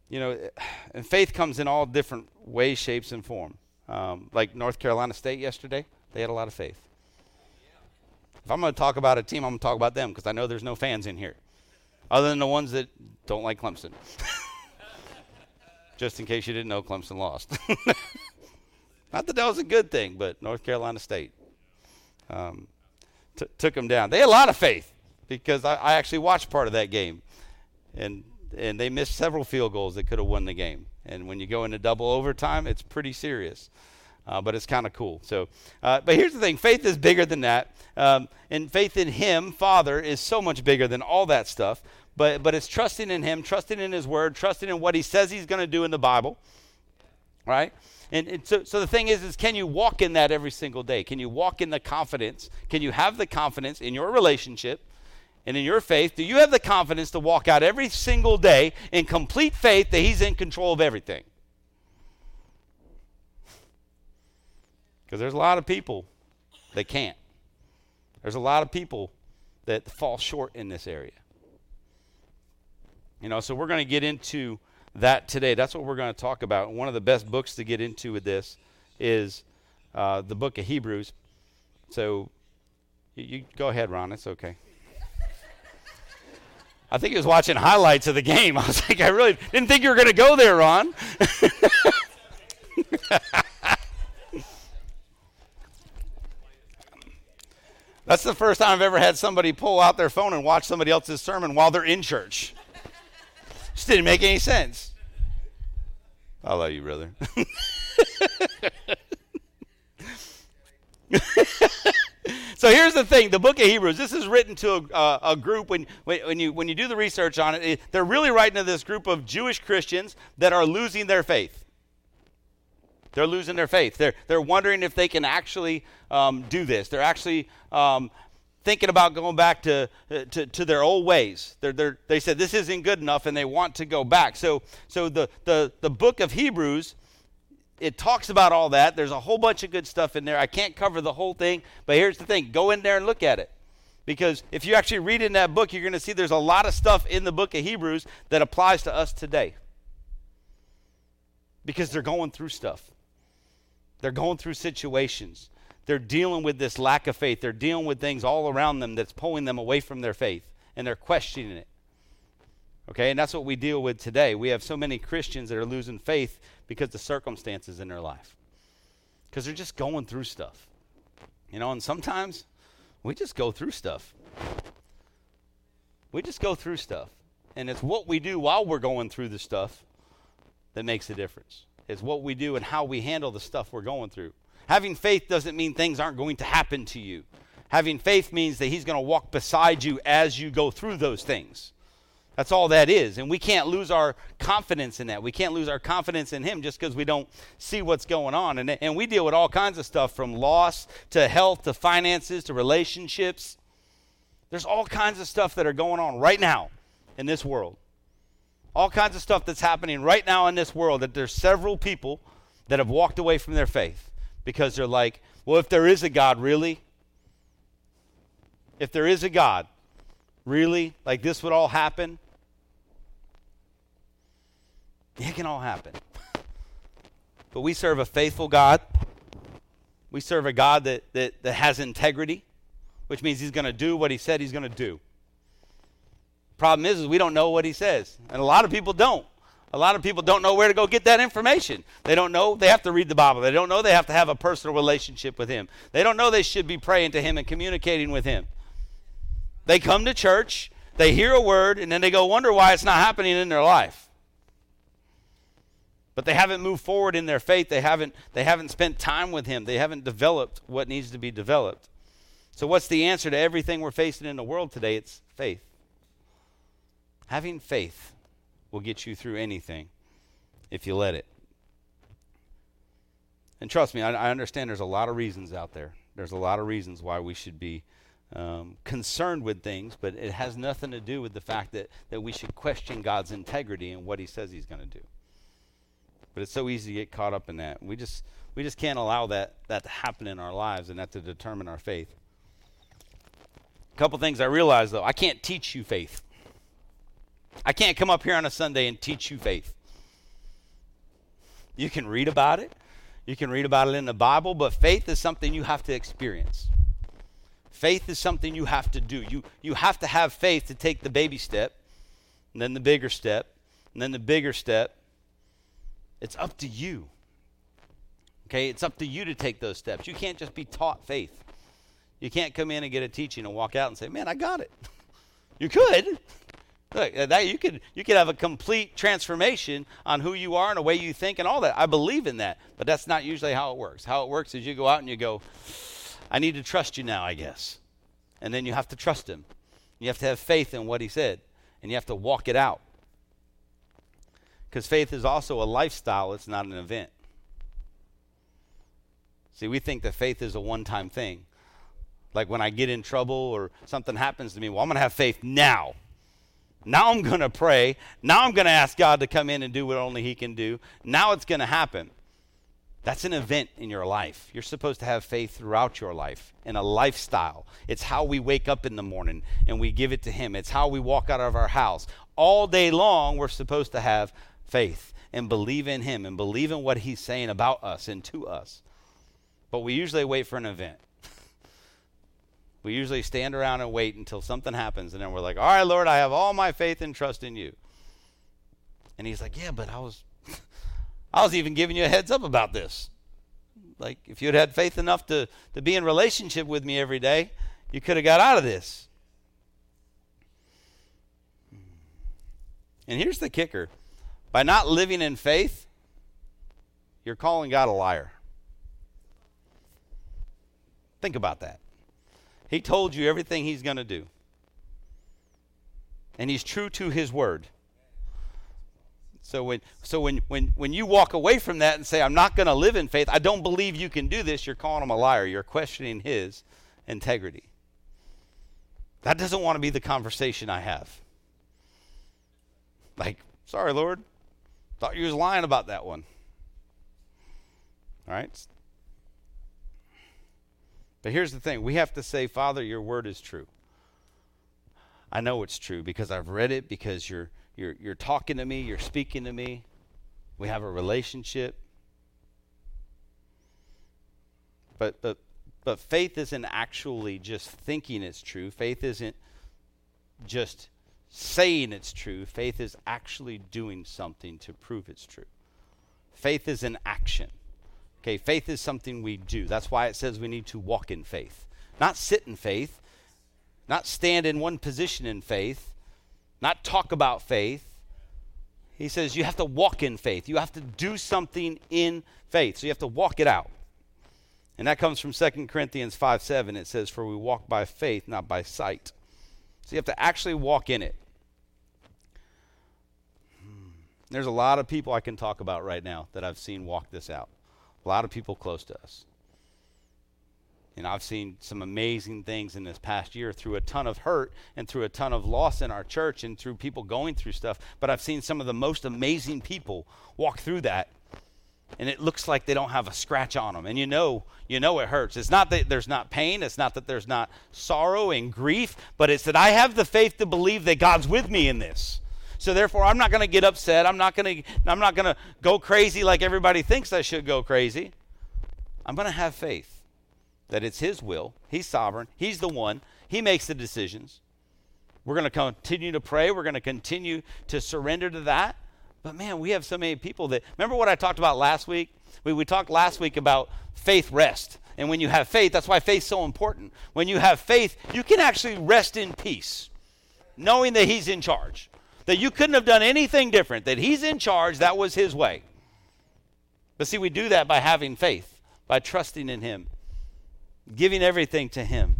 S5: You know, and faith comes in all different ways, shapes, and form. Um, like North Carolina State yesterday, they had a lot of faith. If I'm going to talk about a team, I'm going to talk about them because I know there's no fans in here, other than the ones that don't like Clemson. Just in case you didn't know, Clemson lost. Not that that was a good thing, but North Carolina State um, t- took them down. They had a lot of faith because I, I actually watched part of that game, and and they missed several field goals that could have won the game. And when you go into double overtime, it's pretty serious. Uh, but it's kind of cool. So, uh, but here's the thing: faith is bigger than that, um, and faith in Him, Father, is so much bigger than all that stuff. But but it's trusting in Him, trusting in His Word, trusting in what He says He's going to do in the Bible, right? And, and so, so the thing is, is can you walk in that every single day? Can you walk in the confidence? Can you have the confidence in your relationship? and in your faith, do you have the confidence to walk out every single day in complete faith that He's in control of everything? Because there's a lot of people that can't. There's a lot of people that fall short in this area. You know, so we're going to get into that today. That's what we're going to talk about. One of the best books to get into with this is uh, the book of Hebrews. So you, you go ahead, Ron. It's okay. I think he was watching highlights of the game. I was like, I really didn't think you were going to go there, Ron. That's the first time I've ever had somebody pull out their phone and watch somebody else's sermon while they're in church. Just didn't make any sense. I love you, brother. so here's the thing the book of hebrews this is written to a, uh, a group when, when, you, when you do the research on it, it they're really writing to this group of jewish christians that are losing their faith they're losing their faith they're, they're wondering if they can actually um, do this they're actually um, thinking about going back to, to, to their old ways they're, they're, they said this isn't good enough and they want to go back so, so the, the, the book of hebrews it talks about all that. There's a whole bunch of good stuff in there. I can't cover the whole thing, but here's the thing go in there and look at it. Because if you actually read in that book, you're going to see there's a lot of stuff in the book of Hebrews that applies to us today. Because they're going through stuff, they're going through situations. They're dealing with this lack of faith. They're dealing with things all around them that's pulling them away from their faith, and they're questioning it. Okay, and that's what we deal with today. We have so many Christians that are losing faith because the circumstances in their life. Because they're just going through stuff. You know, and sometimes we just go through stuff. We just go through stuff. And it's what we do while we're going through the stuff that makes a difference. It's what we do and how we handle the stuff we're going through. Having faith doesn't mean things aren't going to happen to you. Having faith means that He's going to walk beside you as you go through those things. That's all that is. And we can't lose our confidence in that. We can't lose our confidence in Him just because we don't see what's going on. And, and we deal with all kinds of stuff from loss to health to finances to relationships. There's all kinds of stuff that are going on right now in this world. All kinds of stuff that's happening right now in this world that there's several people that have walked away from their faith because they're like, well, if there is a God, really? If there is a God, really? Like this would all happen? It can all happen. But we serve a faithful God. We serve a God that, that, that has integrity, which means he's going to do what he said he's going to do. Problem is, is we don't know what he says. And a lot of people don't. A lot of people don't know where to go get that information. They don't know they have to read the Bible. They don't know they have to have a personal relationship with Him. They don't know they should be praying to Him and communicating with Him. They come to church, they hear a word, and then they go wonder why it's not happening in their life. But they haven't moved forward in their faith. They haven't, they haven't spent time with Him. They haven't developed what needs to be developed. So, what's the answer to everything we're facing in the world today? It's faith. Having faith will get you through anything if you let it. And trust me, I, I understand there's a lot of reasons out there. There's a lot of reasons why we should be um, concerned with things, but it has nothing to do with the fact that, that we should question God's integrity and what He says He's going to do. But it's so easy to get caught up in that. We just we just can't allow that that to happen in our lives and that to determine our faith. A couple things I realized though, I can't teach you faith. I can't come up here on a Sunday and teach you faith. You can read about it. You can read about it in the Bible, but faith is something you have to experience. Faith is something you have to do. You, you have to have faith to take the baby step, and then the bigger step, and then the bigger step. It's up to you. Okay? It's up to you to take those steps. You can't just be taught faith. You can't come in and get a teaching and walk out and say, man, I got it. You could. Look, uh, that you could you could have a complete transformation on who you are and the way you think and all that. I believe in that, but that's not usually how it works. How it works is you go out and you go, I need to trust you now, I guess, and then you have to trust him. You have to have faith in what he said, and you have to walk it out. Because faith is also a lifestyle; it's not an event. See, we think that faith is a one-time thing. Like when I get in trouble or something happens to me, well, I'm going to have faith now. Now I'm going to pray. Now I'm going to ask God to come in and do what only He can do. Now it's going to happen. That's an event in your life. You're supposed to have faith throughout your life in a lifestyle. It's how we wake up in the morning and we give it to Him. It's how we walk out of our house. All day long, we're supposed to have faith and believe in Him and believe in what He's saying about us and to us. But we usually wait for an event. We usually stand around and wait until something happens, and then we're like, all right, Lord, I have all my faith and trust in you. And he's like, yeah, but I was, I was even giving you a heads up about this. Like, if you'd had faith enough to, to be in relationship with me every day, you could have got out of this. And here's the kicker by not living in faith, you're calling God a liar. Think about that. He told you everything he's going to do. And he's true to his word. So when so when when when you walk away from that and say I'm not going to live in faith, I don't believe you can do this, you're calling him a liar. You're questioning his integrity. That doesn't want to be the conversation I have. Like, sorry, Lord. Thought you was lying about that one. All right? But here's the thing we have to say, Father, your word is true. I know it's true because I've read it, because you're, you're, you're talking to me, you're speaking to me. We have a relationship. But, but, but faith isn't actually just thinking it's true. Faith isn't just saying it's true. Faith is actually doing something to prove it's true. Faith is an action. Okay, faith is something we do. That's why it says we need to walk in faith. Not sit in faith, not stand in one position in faith, not talk about faith. He says you have to walk in faith. You have to do something in faith. So you have to walk it out. And that comes from 2 Corinthians 5 7. It says, For we walk by faith, not by sight. So you have to actually walk in it. Hmm. There's a lot of people I can talk about right now that I've seen walk this out. A lot of people close to us. And I've seen some amazing things in this past year through a ton of hurt and through a ton of loss in our church and through people going through stuff. But I've seen some of the most amazing people walk through that. And it looks like they don't have a scratch on them. And you know, you know it hurts. It's not that there's not pain, it's not that there's not sorrow and grief, but it's that I have the faith to believe that God's with me in this. So therefore, I'm not going to get upset. I'm not going to I'm not going to go crazy like everybody thinks I should go crazy. I'm going to have faith that it's his will. He's sovereign. He's the one. He makes the decisions. We're going to continue to pray. We're going to continue to surrender to that. But man, we have so many people that remember what I talked about last week? We, we talked last week about faith rest. And when you have faith, that's why faith's so important. When you have faith, you can actually rest in peace, knowing that He's in charge. That you couldn't have done anything different, that He's in charge, that was His way. But see, we do that by having faith, by trusting in Him, giving everything to Him.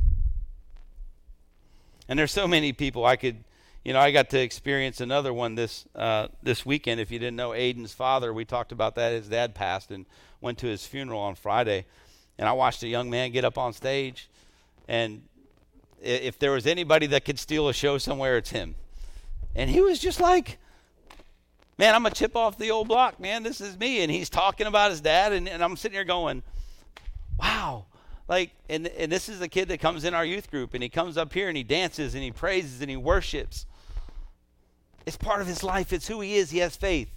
S5: And there's so many people I could, you know, I got to experience another one this uh, this weekend. If you didn't know, Aiden's father, we talked about that. His dad passed and went to his funeral on Friday, and I watched a young man get up on stage, and if there was anybody that could steal a show somewhere, it's him. And he was just like, man, I'm a chip off the old block, man. This is me. And he's talking about his dad, and, and I'm sitting here going, wow, like and and this is a kid that comes in our youth group and he comes up here and he dances and he praises and he worships. It's part of his life. It's who he is. He has faith.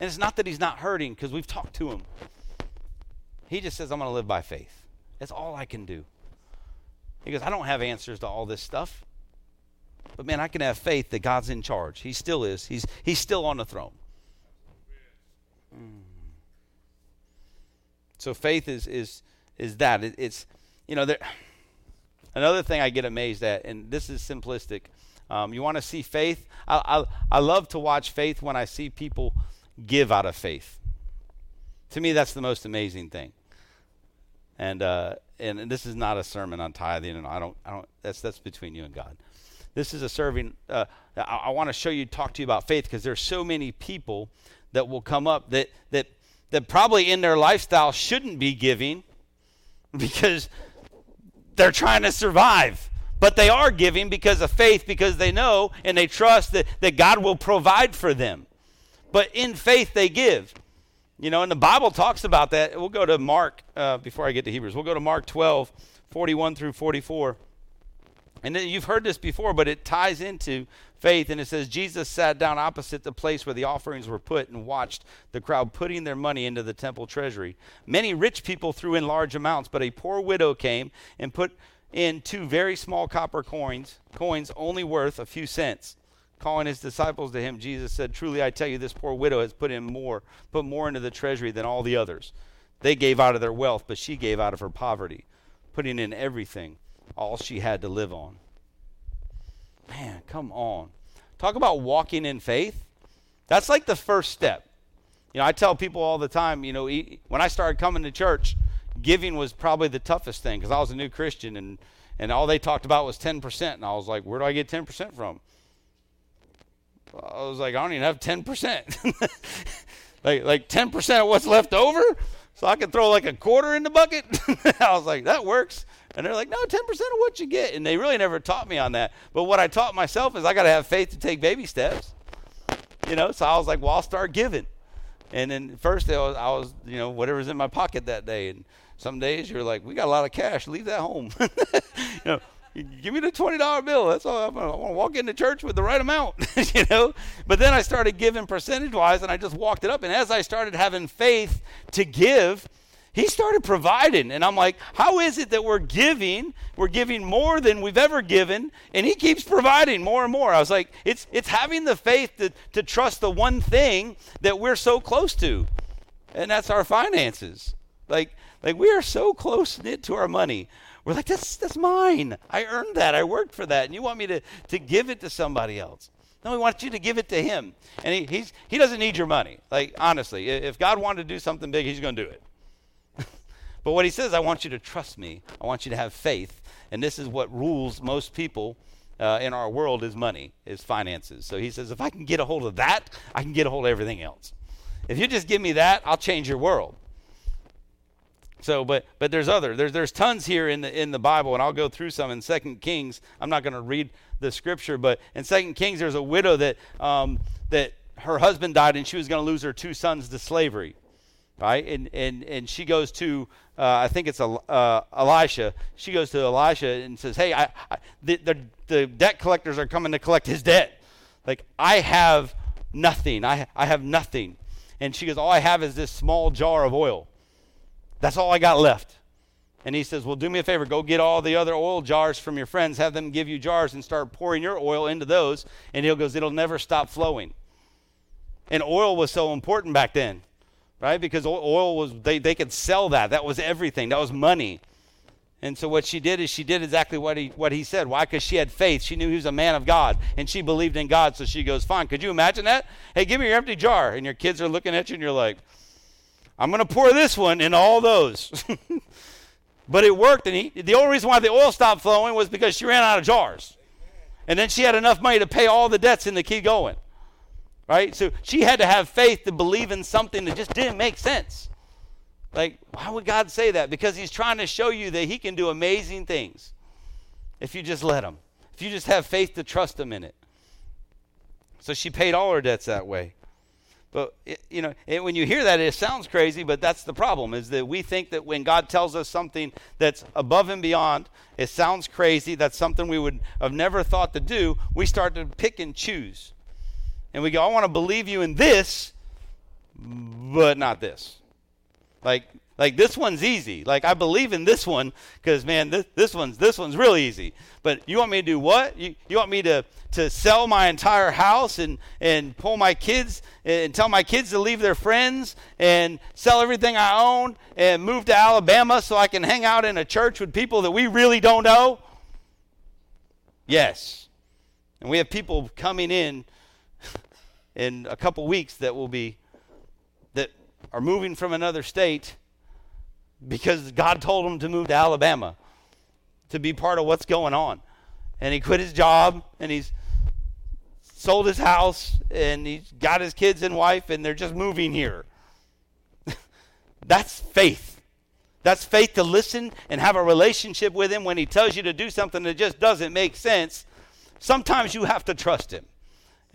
S5: And it's not that he's not hurting because we've talked to him. He just says i'm going to live by faith. That's all i can do. He goes i don't have answers to all this stuff but man i can have faith that god's in charge he still is he's he's still on the throne mm. So faith is is is that it, it's you know there. Another thing I get amazed at, and this is simplistic. Um, you want to see faith? I, I I love to watch faith when I see people give out of faith. To me, that's the most amazing thing. And uh, and, and this is not a sermon on tithing, and I don't I don't that's that's between you and God. This is a serving. Uh, I, I want to show you, talk to you about faith because there's so many people that will come up that that that probably in their lifestyle shouldn't be giving because they're trying to survive. But they are giving because of faith, because they know and they trust that, that God will provide for them. But in faith, they give. You know, and the Bible talks about that. We'll go to Mark, uh, before I get to Hebrews, we'll go to Mark 12, 41 through 44. And you've heard this before, but it ties into faith. And it says, Jesus sat down opposite the place where the offerings were put and watched the crowd putting their money into the temple treasury. Many rich people threw in large amounts, but a poor widow came and put in two very small copper coins, coins only worth a few cents. Calling his disciples to him, Jesus said, Truly I tell you, this poor widow has put in more, put more into the treasury than all the others. They gave out of their wealth, but she gave out of her poverty, putting in everything, all she had to live on. Man, come on. Talk about walking in faith. That's like the first step. You know, I tell people all the time, you know, when I started coming to church, giving was probably the toughest thing because I was a new Christian and, and all they talked about was 10%. And I was like, where do I get 10% from? I was like, I don't even have 10%. like, like 10% of what's left over? So I can throw like a quarter in the bucket? I was like, that works. And they're like, no, 10% of what you get. And they really never taught me on that. But what I taught myself is I got to have faith to take baby steps. You know, so I was like, well, I'll start giving. And then first I was, I was, you know, whatever's in my pocket that day. And some days you're like, we got a lot of cash. Leave that home. you know, give me the $20 bill. That's all. I want to walk into church with the right amount, you know. But then I started giving percentage wise and I just walked it up. And as I started having faith to give, he started providing. And I'm like, how is it that we're giving? We're giving more than we've ever given, and he keeps providing more and more. I was like, it's it's having the faith to, to trust the one thing that we're so close to. And that's our finances. Like like we are so close knit to our money. We're like, that's that's mine. I earned that. I worked for that. And you want me to, to give it to somebody else. No, we want you to give it to him. And he, he's, he doesn't need your money. Like, honestly, if God wanted to do something big, he's going to do it. But what he says, I want you to trust me. I want you to have faith. And this is what rules most people uh, in our world is money, is finances. So he says, if I can get a hold of that, I can get a hold of everything else. If you just give me that, I'll change your world. So, but but there's other there's there's tons here in the in the Bible, and I'll go through some in Second Kings. I'm not going to read the scripture, but in Second Kings, there's a widow that um, that her husband died, and she was going to lose her two sons to slavery right? And and and she goes to uh, I think it's uh, Elisha. She goes to Elisha and says, "Hey, I, I, the, the the debt collectors are coming to collect his debt. Like I have nothing. I I have nothing." And she goes, "All I have is this small jar of oil. That's all I got left." And he says, Well, do me a favor, go get all the other oil jars from your friends, have them give you jars and start pouring your oil into those. And he goes, It'll never stop flowing. And oil was so important back then, right? Because oil was, they, they could sell that. That was everything, that was money. And so what she did is she did exactly what he what he said. Why? Because she had faith. She knew he was a man of God, and she believed in God. So she goes, "Fine." Could you imagine that? Hey, give me your empty jar, and your kids are looking at you, and you're like, "I'm going to pour this one in all those." but it worked, and he, the only reason why the oil stopped flowing was because she ran out of jars, and then she had enough money to pay all the debts and to keep going. Right? So she had to have faith to believe in something that just didn't make sense. Like, why would God say that? Because He's trying to show you that He can do amazing things if you just let Him, if you just have faith to trust Him in it. So she paid all her debts that way. But you know, it, when you hear that, it sounds crazy. But that's the problem: is that we think that when God tells us something that's above and beyond, it sounds crazy. That's something we would have never thought to do. We start to pick and choose, and we go, "I want to believe you in this, but not this." Like like this one's easy. Like I believe in this one because man, this, this one's this one's real easy. But you want me to do what? You, you want me to to sell my entire house and and pull my kids and tell my kids to leave their friends and sell everything I own and move to Alabama so I can hang out in a church with people that we really don't know? Yes. And we have people coming in in a couple weeks that will be that are moving from another state because God told him to move to Alabama to be part of what's going on. And he quit his job and he's sold his house and he's got his kids and wife and they're just moving here. That's faith. That's faith to listen and have a relationship with him when he tells you to do something that just doesn't make sense. Sometimes you have to trust him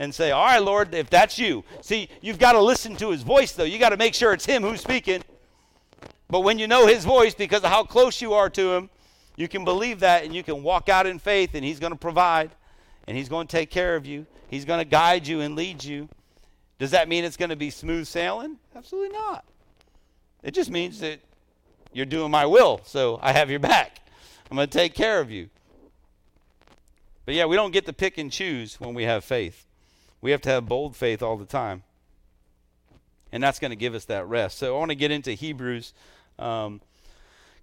S5: and say, All right, Lord, if that's you. See, you've got to listen to his voice, though. You got to make sure it's him who's speaking. But when you know his voice, because of how close you are to him, you can believe that and you can walk out in faith, and he's going to provide, and he's going to take care of you. He's going to guide you and lead you. Does that mean it's going to be smooth sailing? Absolutely not. It just means that you're doing my will, so I have your back. I'm going to take care of you. But yeah, we don't get to pick and choose when we have faith. We have to have bold faith all the time. And that's going to give us that rest. So I want to get into Hebrews because um,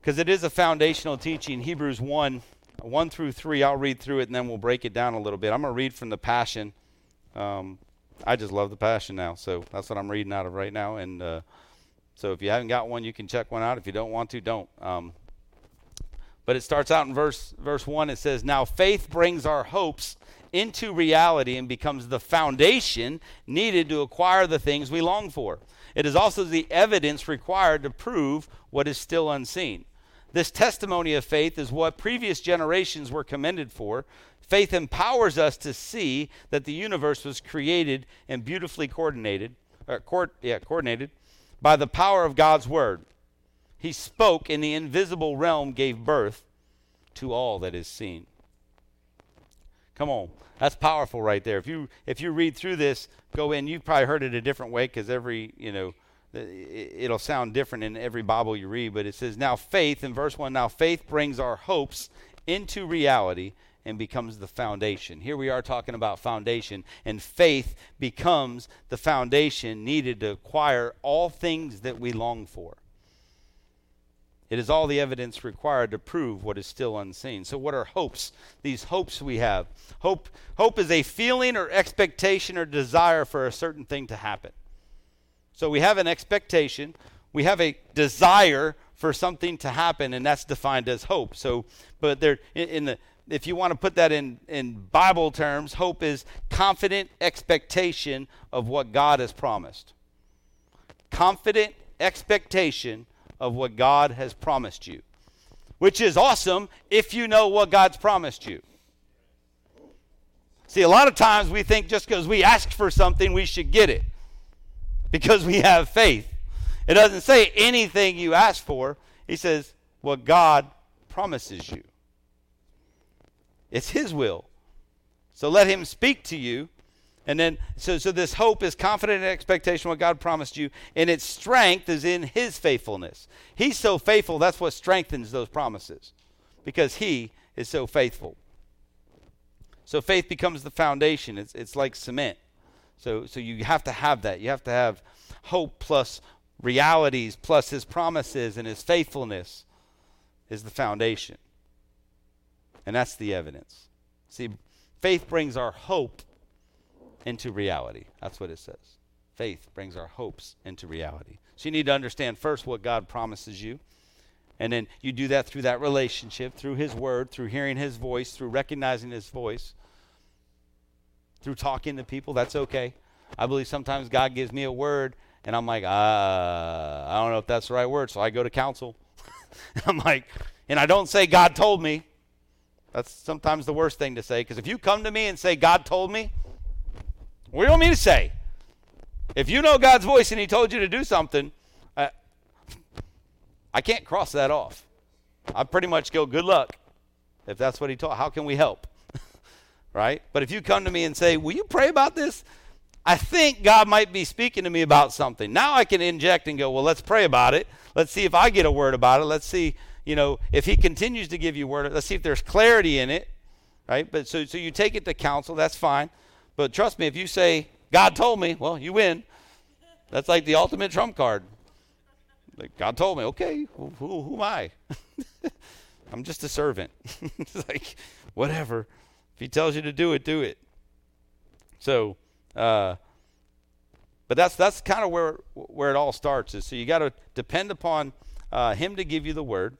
S5: it is a foundational teaching. Hebrews 1 1 through 3. I'll read through it and then we'll break it down a little bit. I'm going to read from the Passion. Um, I just love the Passion now. So that's what I'm reading out of right now. And uh, so if you haven't got one, you can check one out. If you don't want to, don't. Um, but it starts out in verse verse 1 it says now faith brings our hopes into reality and becomes the foundation needed to acquire the things we long for. It is also the evidence required to prove what is still unseen. This testimony of faith is what previous generations were commended for. Faith empowers us to see that the universe was created and beautifully coordinated uh, co- yeah, coordinated by the power of God's word. He spoke, and the invisible realm gave birth to all that is seen. Come on. That's powerful right there. If you if you read through this, go in. You've probably heard it a different way because every you know it'll sound different in every Bible you read. But it says now faith in verse one. Now faith brings our hopes into reality and becomes the foundation. Here we are talking about foundation, and faith becomes the foundation needed to acquire all things that we long for. It is all the evidence required to prove what is still unseen. So what are hopes? These hopes we have. Hope hope is a feeling or expectation or desire for a certain thing to happen. So we have an expectation, we have a desire for something to happen and that's defined as hope. So but there in the if you want to put that in, in Bible terms, hope is confident expectation of what God has promised. Confident expectation of what God has promised you, which is awesome if you know what God's promised you. See, a lot of times we think just because we ask for something, we should get it because we have faith. It doesn't say anything you ask for, He says what God promises you. It's His will. So let Him speak to you and then, so, so this hope is confident expectation of what God promised you, and its strength is in His faithfulness. He's so faithful, that's what strengthens those promises, because He is so faithful. So faith becomes the foundation. It's, it's like cement. So, so you have to have that. You have to have hope plus realities plus his promises and his faithfulness is the foundation. And that's the evidence. See, faith brings our hope into reality. That's what it says. Faith brings our hopes into reality. So you need to understand first what God promises you. And then you do that through that relationship, through His Word, through hearing His voice, through recognizing His voice, through talking to people. That's okay. I believe sometimes God gives me a word, and I'm like, uh, I don't know if that's the right word, so I go to counsel. I'm like, and I don't say God told me. That's sometimes the worst thing to say, because if you come to me and say God told me, what do you want me to say? If you know God's voice and He told you to do something, uh, I can't cross that off. I pretty much go, good luck. If that's what He told, how can we help? right? But if you come to me and say, will you pray about this? I think God might be speaking to me about something. Now I can inject and go, well, let's pray about it. Let's see if I get a word about it. Let's see, you know, if He continues to give you word. Let's see if there's clarity in it, right? But so so you take it to counsel. That's fine. But trust me, if you say, God told me, well, you win. That's like the ultimate trump card. Like, God told me, okay, who, who, who am I? I'm just a servant. like, whatever. If he tells you to do it, do it. So, uh, but that's that's kind of where where it all starts. Is so you got to depend upon uh, him to give you the word,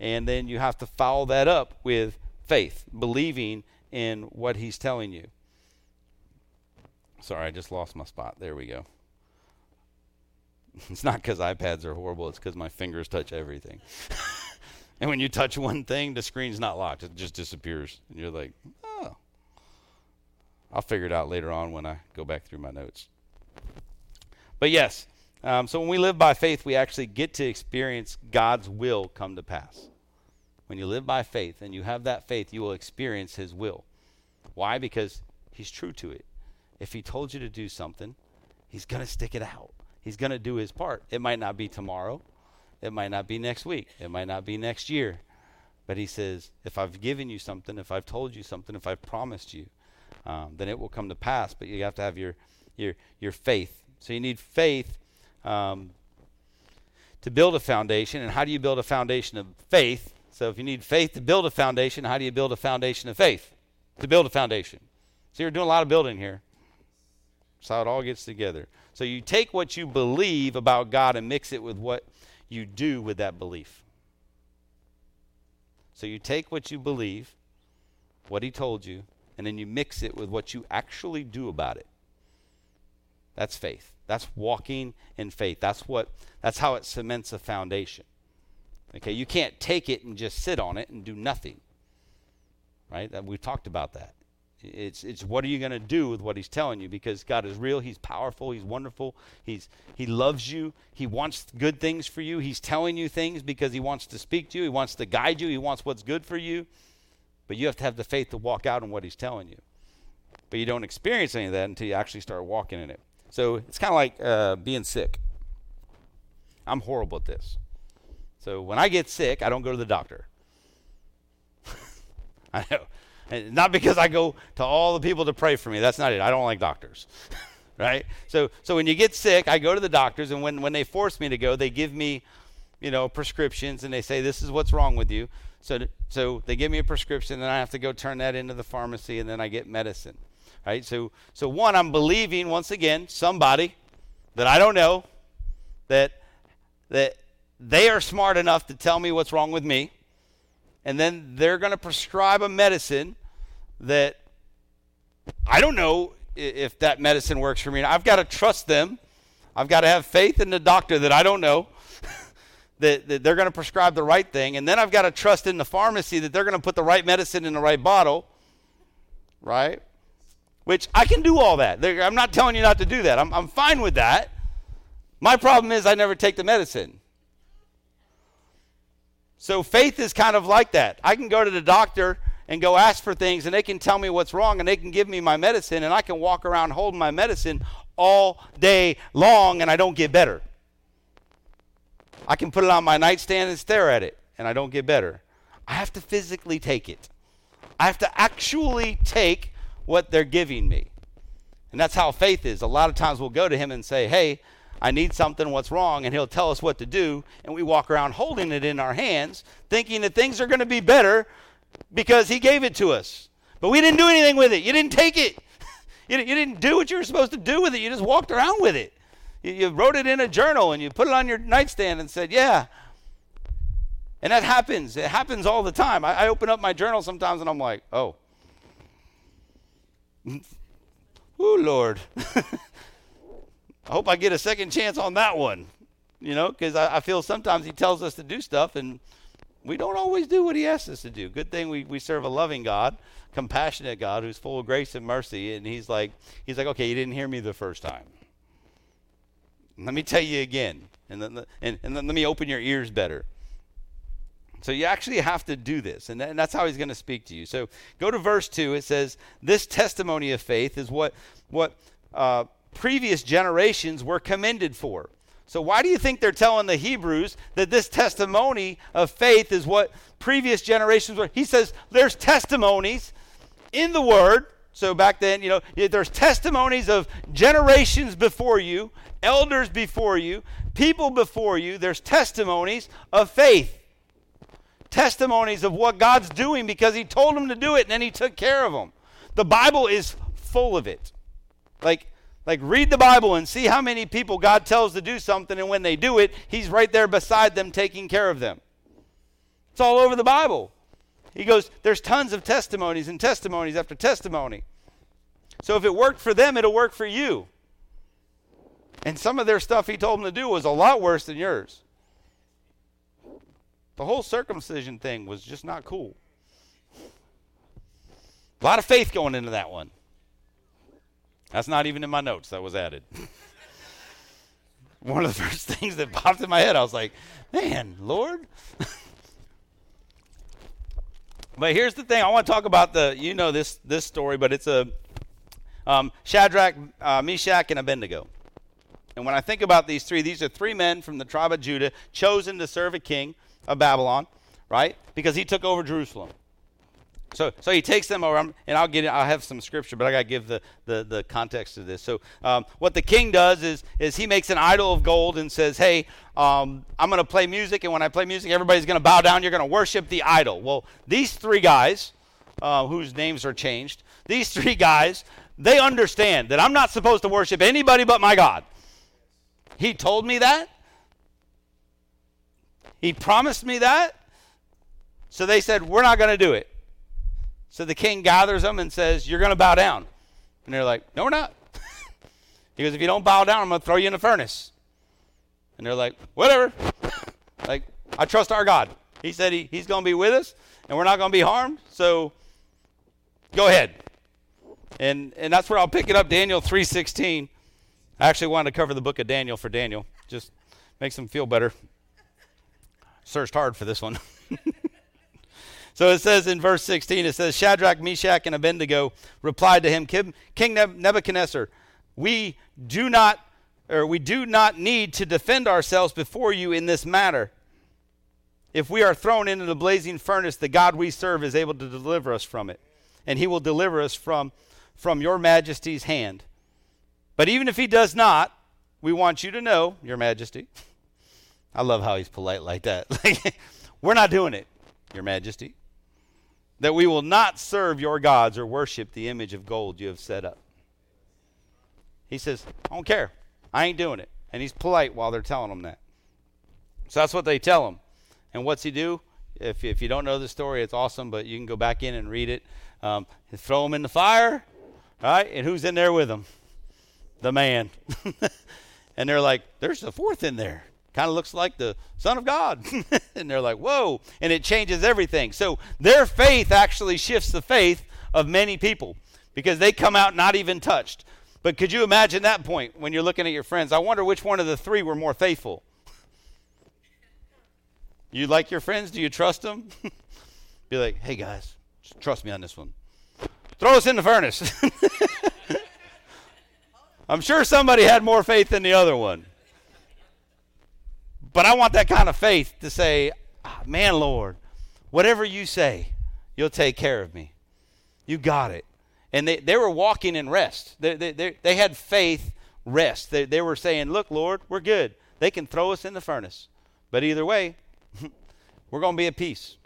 S5: and then you have to follow that up with faith, believing in what he's telling you. Sorry, I just lost my spot. There we go. It's not because iPads are horrible, it's because my fingers touch everything. and when you touch one thing, the screen's not locked, it just disappears. And you're like, oh. I'll figure it out later on when I go back through my notes. But yes, um, so when we live by faith, we actually get to experience God's will come to pass. When you live by faith and you have that faith, you will experience His will. Why? Because He's true to it. If He told you to do something, He's going to stick it out. He's going to do His part. It might not be tomorrow, it might not be next week, it might not be next year. But He says, if I've given you something, if I've told you something, if I've promised you, um, then it will come to pass. But you have to have your your your faith. So you need faith um, to build a foundation. And how do you build a foundation of faith? So if you need faith to build a foundation, how do you build a foundation of faith to build a foundation? So you're doing a lot of building here. That's how it all gets together. So you take what you believe about God and mix it with what you do with that belief. So you take what you believe, what He told you, and then you mix it with what you actually do about it. That's faith. That's walking in faith. That's what that's how it cements a foundation. Okay, you can't take it and just sit on it and do nothing. Right? We've talked about that. It's it's what are you going to do with what he's telling you because God is real, he's powerful, he's wonderful. He's he loves you. He wants good things for you. He's telling you things because he wants to speak to you, he wants to guide you, he wants what's good for you. But you have to have the faith to walk out in what he's telling you. But you don't experience any of that until you actually start walking in it. So it's kind of like uh, being sick. I'm horrible at this. So when I get sick, I don't go to the doctor. I know. Not because I go to all the people to pray for me. That's not it. I don't like doctors. right? So so when you get sick, I go to the doctors and when when they force me to go, they give me, you know, prescriptions and they say this is what's wrong with you. So, so they give me a prescription, and I have to go turn that into the pharmacy, and then I get medicine. Right? So, so one, I'm believing once again somebody that I don't know that that they are smart enough to tell me what's wrong with me, and then they're going to prescribe a medicine that I don't know if that medicine works for me. I've got to trust them. I've got to have faith in the doctor that I don't know that, that they're going to prescribe the right thing. And then I've got to trust in the pharmacy that they're going to put the right medicine in the right bottle, right? Which I can do all that. I'm not telling you not to do that. I'm, I'm fine with that. My problem is I never take the medicine. So faith is kind of like that. I can go to the doctor and go ask for things, and they can tell me what's wrong, and they can give me my medicine, and I can walk around holding my medicine all day long, and I don't get better. I can put it on my nightstand and stare at it, and I don't get better. I have to physically take it. I have to actually take what they're giving me. And that's how faith is. A lot of times we'll go to him and say, Hey, I need something, what's wrong? And he'll tell us what to do. And we walk around holding it in our hands, thinking that things are going to be better because he gave it to us. But we didn't do anything with it. You didn't take it. you, didn't do what you were supposed to do with it. You just walked around with it. You, you wrote it in a journal and you put it on your nightstand and said, Yeah. And that happens. It happens all the time. I, I open up my journal sometimes and I'm like, Oh. Oh, Lord. I hope I get a second chance on that one, you know, because I, I, feel sometimes he tells us to do stuff and we don't always do what he asks us to do. Good thing we, we serve a loving God, compassionate God who's full of grace and mercy. And he's like, he's like, okay, you didn't hear me the first time. Let me tell you again. And then, and, and then let me open your ears better. So you actually have to do this, and, that's how he's going to speak to you. So go to verse two. It says, "This testimony of faith is what what uh, previous generations were commended for. So, why do you think they're telling the Hebrews that this testimony of faith is what previous generations were? He says there's testimonies in the Word. So, back then, you know, there's testimonies of generations before you, elders before you, people before you. There's testimonies of faith. Testimonies of what God's doing because He told them to do it and then He took care of them. The Bible is full of it. Like, like, read the Bible and see how many people God tells to do something, and when they do it, He's right there beside them taking care of them. It's all over the Bible. He goes, There's tons of testimonies and testimonies after testimony. So if it worked for them, it'll work for you. And some of their stuff He told them to do was a lot worse than yours. The whole circumcision thing was just not cool. A lot of faith going into that one. That's not even in my notes. That was added. One of the first things that popped in my head, I was like, man, Lord. but here's the thing. I want to talk about the, you know this, this story, but it's a um, Shadrach, uh, Meshach, and Abednego. And when I think about these three, these are three men from the tribe of Judah chosen to serve a king of Babylon, right? Because he took over Jerusalem. So, so he takes them over, and I'll get. I'll have some scripture, but I got to give the, the, the context of this. So, um, what the king does is is he makes an idol of gold and says, "Hey, um, I'm going to play music, and when I play music, everybody's going to bow down. You're going to worship the idol." Well, these three guys, uh, whose names are changed, these three guys, they understand that I'm not supposed to worship anybody but my God. He told me that. He promised me that. So they said, "We're not going to do it." So the king gathers them and says, You're going to bow down. And they're like, No, we're not. he goes, If you don't bow down, I'm going to throw you in the furnace. And they're like, Whatever. like, I trust our God. He said he, He's going to be with us and we're not going to be harmed. So go ahead. And, and that's where I'll pick it up Daniel 3.16. I actually wanted to cover the book of Daniel for Daniel. Just makes him feel better. Searched hard for this one. So it says in verse 16, it says, Shadrach, Meshach, and Abednego replied to him, King Nebuchadnezzar, we do not, or we do not need to defend ourselves before you in this matter. If we are thrown into the blazing furnace, the God we serve is able to deliver us from it, and he will deliver us from, from your majesty's hand. But even if he does not, we want you to know, your majesty. I love how he's polite like that. We're not doing it, your majesty that we will not serve your gods or worship the image of gold you have set up. He says, I don't care. I ain't doing it. And he's polite while they're telling him that. So that's what they tell him. And what's he do? If, if you don't know the story, it's awesome, but you can go back in and read it. Um, throw him in the fire, right? And who's in there with him? The man. and they're like, there's a fourth in there kind of looks like the Son of God. and they're like, whoa. And it changes everything. So their faith actually shifts the faith of many people because they come out not even touched. But could you imagine that point when you're looking at your friends? I wonder which one of the three were more faithful. You like your friends? Do you trust them? Be like, hey guys, trust me on this one. Throw us in the furnace. I'm sure somebody had more faith than the other one. But I want that kind of faith to say, ah, man, Lord, whatever you say, you'll take care of me. You got it. And they, they were walking in rest. They, they, they, they had faith rest. They, they were saying, Look, Lord, we're good. They can throw us in the furnace. But either way, we're going to be at peace.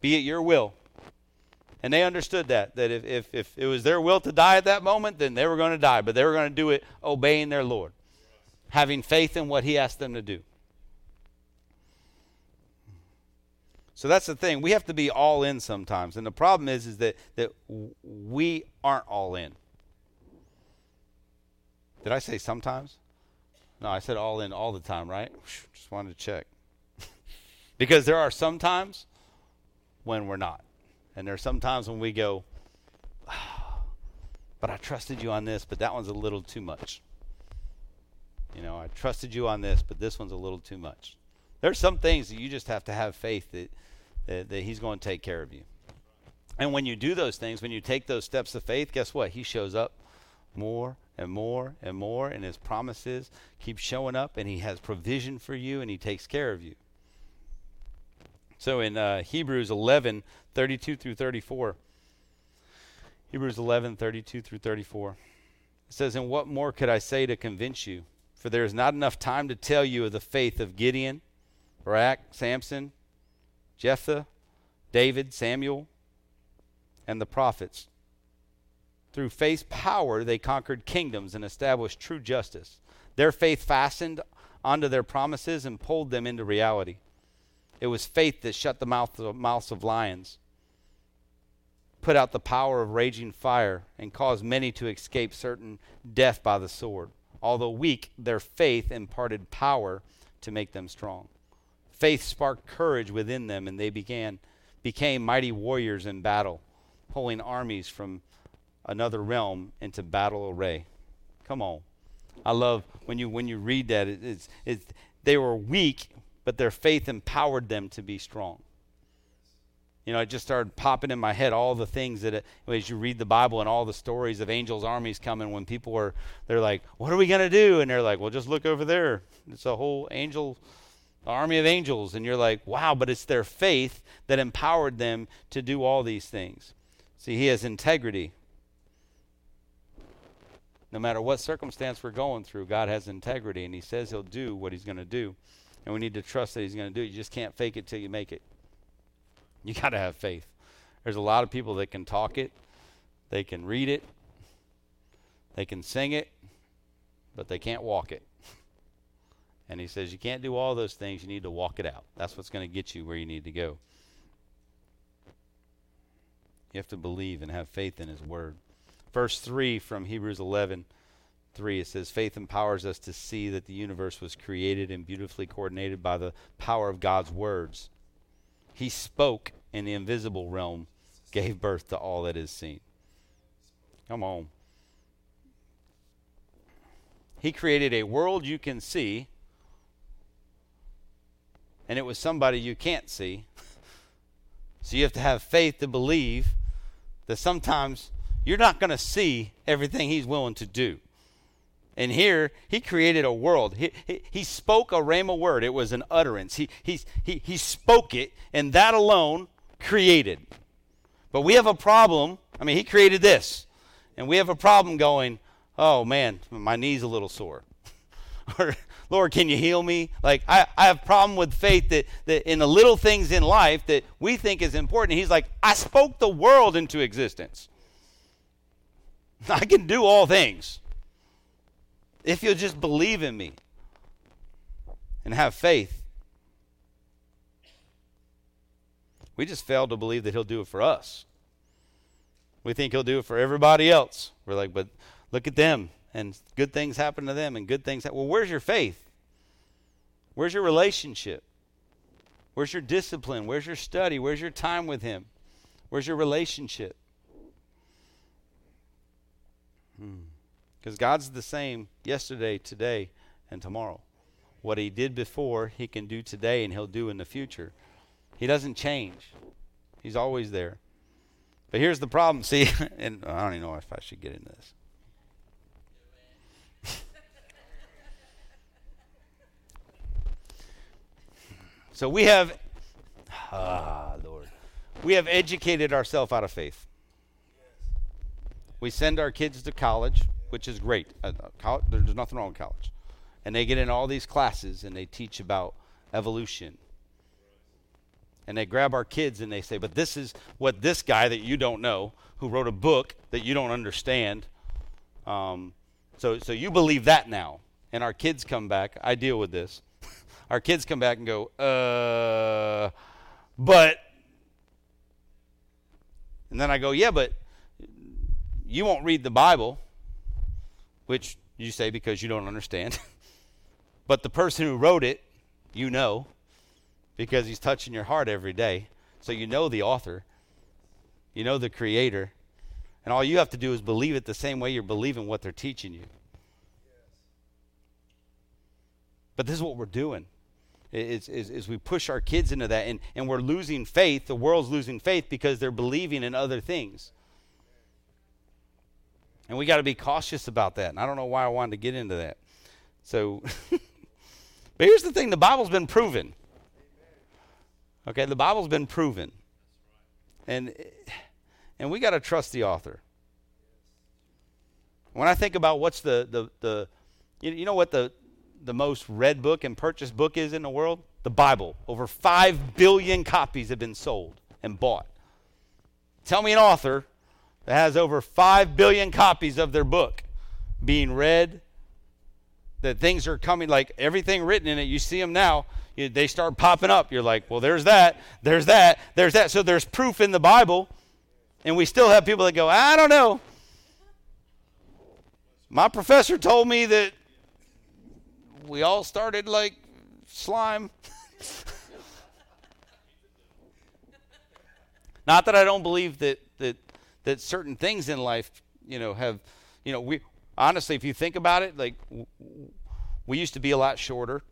S5: Be it your will. And they understood that, that if, if, if it was their will to die at that moment, then they were going to die. But they were going to do it obeying their Lord, having faith in what He asked them to do. So that's the thing. We have to be all in sometimes. And the problem is, is that, that we aren't all in. Did I say sometimes? No, I said all in all the time, right? Just wanted to check. because there are some times when we're not. And there are some times when we go, but I trusted you on this, but that one's a little too much. You know, I trusted you on this, but this one's a little too much. There's some things that you just have to have faith that, that, that He's going to take care of you. And when you do those things, when you take those steps of faith, guess what? He shows up more and more and more, and His promises keep showing up, and He has provision for you, and He takes care of you. So in uh, Hebrews 11, 32 through 34, Hebrews 11, 32 through 34, it says, And what more could I say to convince you? For there is not enough time to tell you of the faith of Gideon, Barak, Samson, Jephthah, David, Samuel, and the prophets. Through faith's power, they conquered kingdoms and established true justice. Their faith fastened onto their promises and pulled them into reality. It was faith that shut the mouths of lions, put out the power of raging fire, and caused many to escape certain death by the sword. Although weak, their faith imparted power to make them strong. Faith sparked courage within them, and they began became mighty warriors in battle, pulling armies from another realm into battle array. Come on. I love when you when you read that it, it's, it's they were weak, but their faith empowered them to be strong. You know, it just started popping in my head all the things that, it, as you read the Bible and all the stories of angels' armies coming, when people are, they're like, "What are we gonna do?" And they're like, "Well, just look over there. It's a whole angel, army of angels." And you're like, "Wow!" But it's their faith that empowered them to do all these things. See, He has integrity. No matter what circumstance we're going through, God has integrity, and He says He'll do what He's going to do. And we need to trust that He's going to do it. You just can't fake it till you make it. You got to have faith. There's a lot of people that can talk it, they can read it, they can sing it, but they can't walk it. And he says, You can't do all those things. You need to walk it out. That's what's going to get you where you need to go. You have to believe and have faith in his word. Verse 3 from Hebrews 11 3, it says, Faith empowers us to see that the universe was created and beautifully coordinated by the power of God's words. He spoke, and the invisible realm gave birth to all that is seen. Come on. He created a world you can see, and it was somebody you can't see. so you have to have faith to believe that sometimes you're not going to see everything He's willing to do. And here, he created a world. He, he, he, spoke a rhema word. It was an utterance. He, he, he, he spoke it, and that alone created. But we have a problem. I mean, he created this. And we have a problem going, oh man, my knee's a little sore. or, Lord, can you heal me? Like, I, I have problem with faith that, that in the little things in life that we think is important. He's like, I spoke the world into existence. I can do all things if you'll just believe in me and have faith. We just fail to believe that he'll do it for us. We think he'll do it for everybody else. We're like, but look at them, and good things happen to them, and good things. Ha- well, where's your faith? Where's your relationship? Where's your discipline? Where's your study? Where's your time with him? Where's your relationship? Hmm. Because God's the same yesterday, today, and tomorrow. What He did before, He can do today, and He'll do in the future. He doesn't change, He's always there. But here's the problem. See, and I don't even know if I should get into this. So we have, ah, Lord, we have educated ourselves out of faith. We send our kids to college, which is great. Uh, college, there's nothing wrong with college. And they get in all these classes and they teach about evolution. And they grab our kids and they say, but this is what this guy that you don't know, who wrote a book that you don't understand, um, so, so you believe that now. And our kids come back. I deal with this. Our kids come back and go, uh, but. And then I go, yeah, but you won't read the Bible, which you say because you don't understand. but the person who wrote it, you know, because he's touching your heart every day. So you know the author, you know the creator. And all you have to do is believe it the same way you're believing what they're teaching you. But this is what we're doing. Is, is, is, we push our kids into that and, and we're losing faith. The world's losing faith because they're believing in other things. And we got to be cautious about that. And I don't know why I wanted to get into that. So, but here's the thing the Bible's been proven. Okay, the Bible's been proven. And and we got to trust the author. When I think about what's the, the, the you know what the, the most read book and purchased book is in the world? The Bible. Over 5 billion copies have been sold and bought. Tell me an author that has over 5 billion copies of their book being read, that things are coming, like everything written in it, you see them now, you, they start popping up. You're like, well, there's that, there's that, there's that. So there's proof in the Bible and we still have people that go, I don't know. My professor told me that we all started like slime. Not that I don't believe that, that that certain things in life, you know, have, you know, we honestly, if you think about it, like we used to be a lot shorter,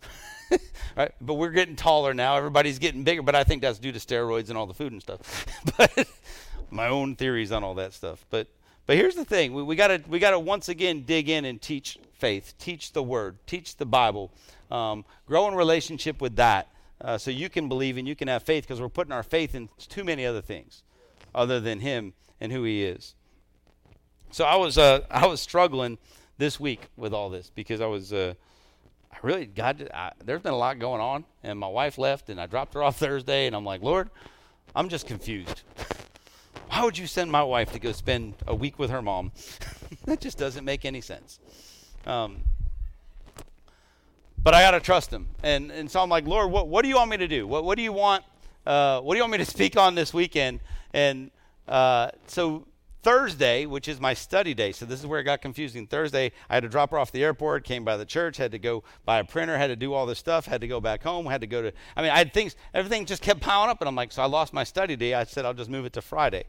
S5: right? But we're getting taller now. Everybody's getting bigger, but I think that's due to steroids and all the food and stuff. but my own theories on all that stuff. But but here's the thing: we, gotta we gotta once again dig in and teach faith, teach the Word, teach the Bible, um, grow in relationship with that, uh, so you can believe and you can have faith. Because we're putting our faith in too many other things, other than Him and who He is. So I was uh, I was struggling this week with all this because I was. Uh, I really God, I, there's been a lot going on, and my wife left, and I dropped her off Thursday, and I'm like, Lord, I'm just confused. Why would you send my wife to go spend a week with her mom? that just doesn't make any sense. Um, but I got to trust him. And, and so I'm like, Lord, what, what do you want me to do? What, what do you want? Uh, what do you want me to speak on this weekend? And uh, so Thursday, which is my study day, so this is where it got confusing. Thursday, I had to drop her off the airport, came by the church, had to go buy a printer, had to do all this stuff, had to go back home, had to go to, I mean, I had things, everything just kept piling up, and I'm like, so I lost my study day. I said, I'll just move it to Friday.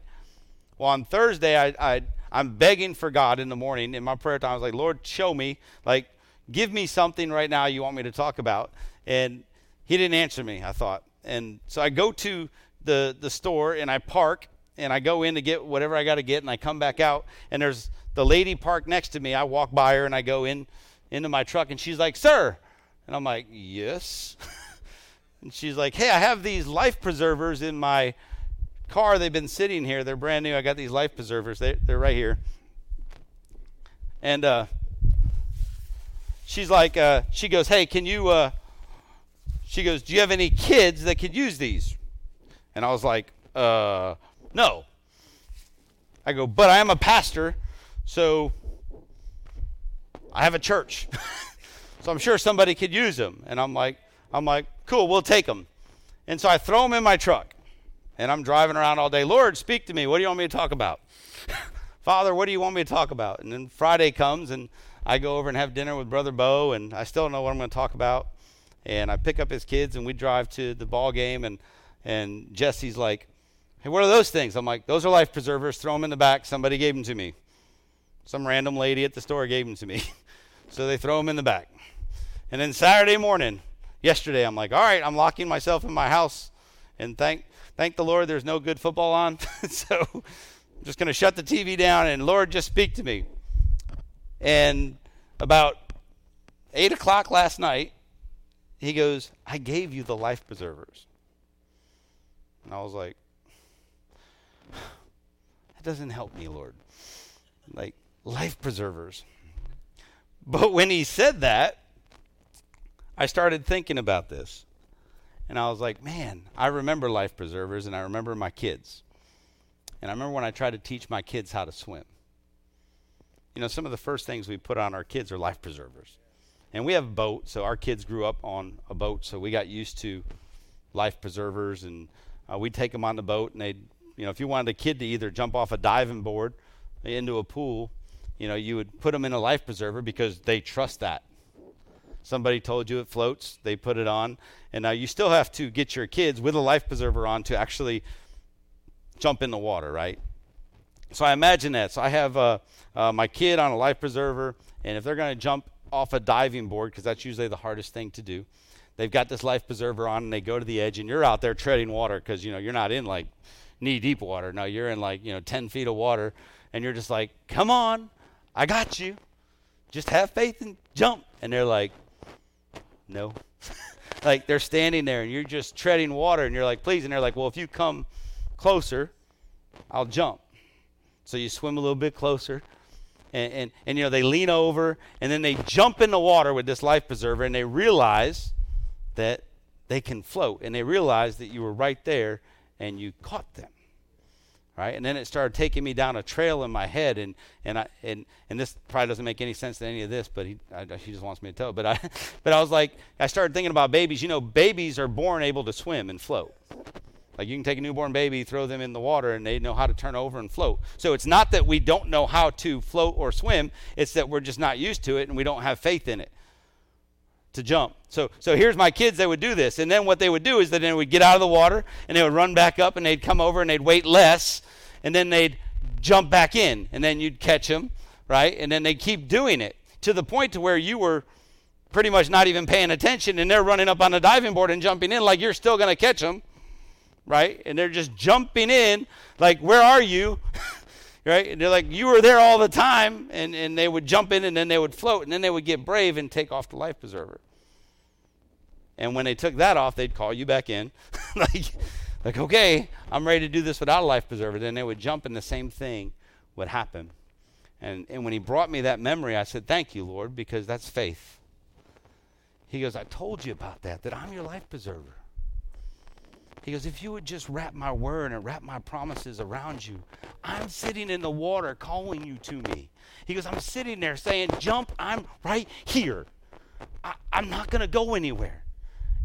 S5: Well, on Thursday, I, I, I'm begging for God in the morning in my prayer time. I was like, Lord, show me, like, give me something right now you want me to talk about. And he didn't answer me, I thought. And so I go to the, the store and I park and I go in to get whatever I got to get, and I come back out, and there's the lady parked next to me. I walk by her, and I go in into my truck, and she's like, "Sir," and I'm like, "Yes," and she's like, "Hey, I have these life preservers in my car. They've been sitting here. They're brand new. I got these life preservers. They, they're right here." And uh, she's like, uh, she goes, "Hey, can you?" Uh, she goes, "Do you have any kids that could use these?" And I was like, uh, no. I go, but I am a pastor, so I have a church. so I'm sure somebody could use them. And I'm like, I'm like, cool, we'll take them. And so I throw them in my truck. And I'm driving around all day. Lord, speak to me. What do you want me to talk about? Father, what do you want me to talk about? And then Friday comes and I go over and have dinner with Brother Bo, and I still don't know what I'm going to talk about. And I pick up his kids and we drive to the ball game, and and Jesse's like, Hey, what are those things? I'm like, those are life preservers. Throw them in the back. Somebody gave them to me. Some random lady at the store gave them to me. so they throw them in the back. And then Saturday morning, yesterday, I'm like, all right, I'm locking myself in my house. And thank, thank the Lord there's no good football on. so I'm just going to shut the TV down and Lord, just speak to me. And about 8 o'clock last night, he goes, I gave you the life preservers. And I was like, that doesn't help me, Lord. like life preservers. But when he said that, I started thinking about this. And I was like, man, I remember life preservers and I remember my kids. And I remember when I tried to teach my kids how to swim. You know, some of the first things we put on our kids are life preservers. And we have a boat, so our kids grew up on a boat, so we got used to life preservers. And uh, we'd take them on the boat, and they'd, you know, if you wanted a kid to either jump off a diving board into a pool, you know, you would put them in a life preserver because they trust that. Somebody told you it floats, they put it on. And now you still have to get your kids with a life preserver on to actually jump in the water, right? So I imagine that. So I have uh, uh, my kid on a life preserver, and if they're going to jump off a diving board, because that's usually the hardest thing to do, they've got this life preserver on, and they go to the edge, and you're out there treading water because you know you're not in like knee deep water. No, you're in like you know 10 feet of water, and you're just like, come on, I got you. Just have faith and jump. And they're like, no. like they're standing there, and you're just treading water, and you're like, please. And they're like, well, if you come closer, I'll jump. So you swim a little bit closer. And, and, and, you know, they lean over and then they jump in the water with this life preserver and they realize that they can float. And they realize that you were right there and you caught them. Right? And then it started taking me down a trail in my head. And, and, I, and, and this probably doesn't make any sense to any of this, but he, I, he just wants me to tell. But I, but I was like, I started thinking about babies. You know, babies are born able to swim and float. Like you can take a newborn baby, throw them in the water, and they know how to turn over and float. So it's not that we don't know how to float or swim, it's that we're just not used to it and we don't have faith in it to jump. So, so here's my kids, they would do this. And then what they would do is that they would get out of the water and they would run back up and they'd come over and they'd wait less and then they'd jump back in and then you'd catch them, right? And then they'd keep doing it to the point to where you were pretty much not even paying attention and they're running up on the diving board and jumping in like you're still going to catch them right? And they're just jumping in, like, where are you? right? And they're like, you were there all the time. And, and they would jump in and then they would float and then they would get brave and take off the life preserver. And when they took that off, they'd call you back in. like, like, okay, I'm ready to do this without a life preserver. Then they would jump and the same thing would happen. And, and when he brought me that memory, I said, Thank you, Lord, because that's faith. He goes, I told you about that, that I'm your life preserver. He goes, If you would just wrap my word and wrap my promises around you, I'm sitting in the water calling you to me. He goes, I'm sitting there saying, Jump, I'm right here. I, am not going to go anywhere.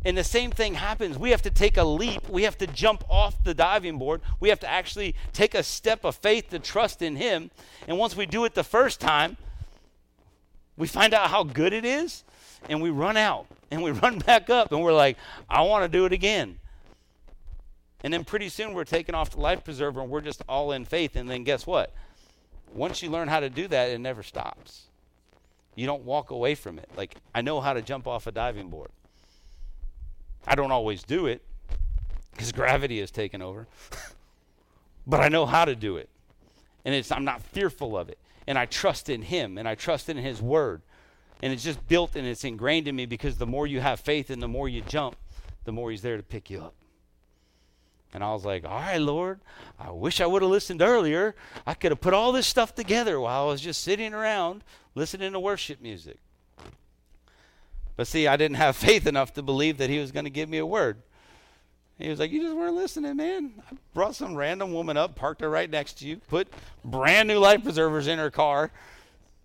S5: And the same thing happens. We have to take a leap. We have to jump off the diving board. We have to actually take a step of faith to trust in Him. And once we do it the first time, we find out how good it is, and we run out and we run back up, and we're like, I want to do it again. And then pretty soon we're taking off the life preserver and we're just all in faith. And then guess what? Once you learn how to do that, it never stops. You don't walk away from it. Like, I know how to jump off a diving board. I don't always do it because gravity has taken over. but I know how to do it. And it's, I'm not fearful of it. And I trust in Him and I trust in His Word. And it's just built and it's ingrained in me because the more you have faith and the more you jump, the more He's there to pick you up. And I was like, all right, Lord, I wish I would have listened earlier. I could have put all this stuff together while I was just sitting around listening to worship music. But see, I didn't have faith enough to believe that he was going to give me a word. He was like, You just weren't listening, man. I brought some random woman up, parked her right next to you, put brand new life preservers in her car,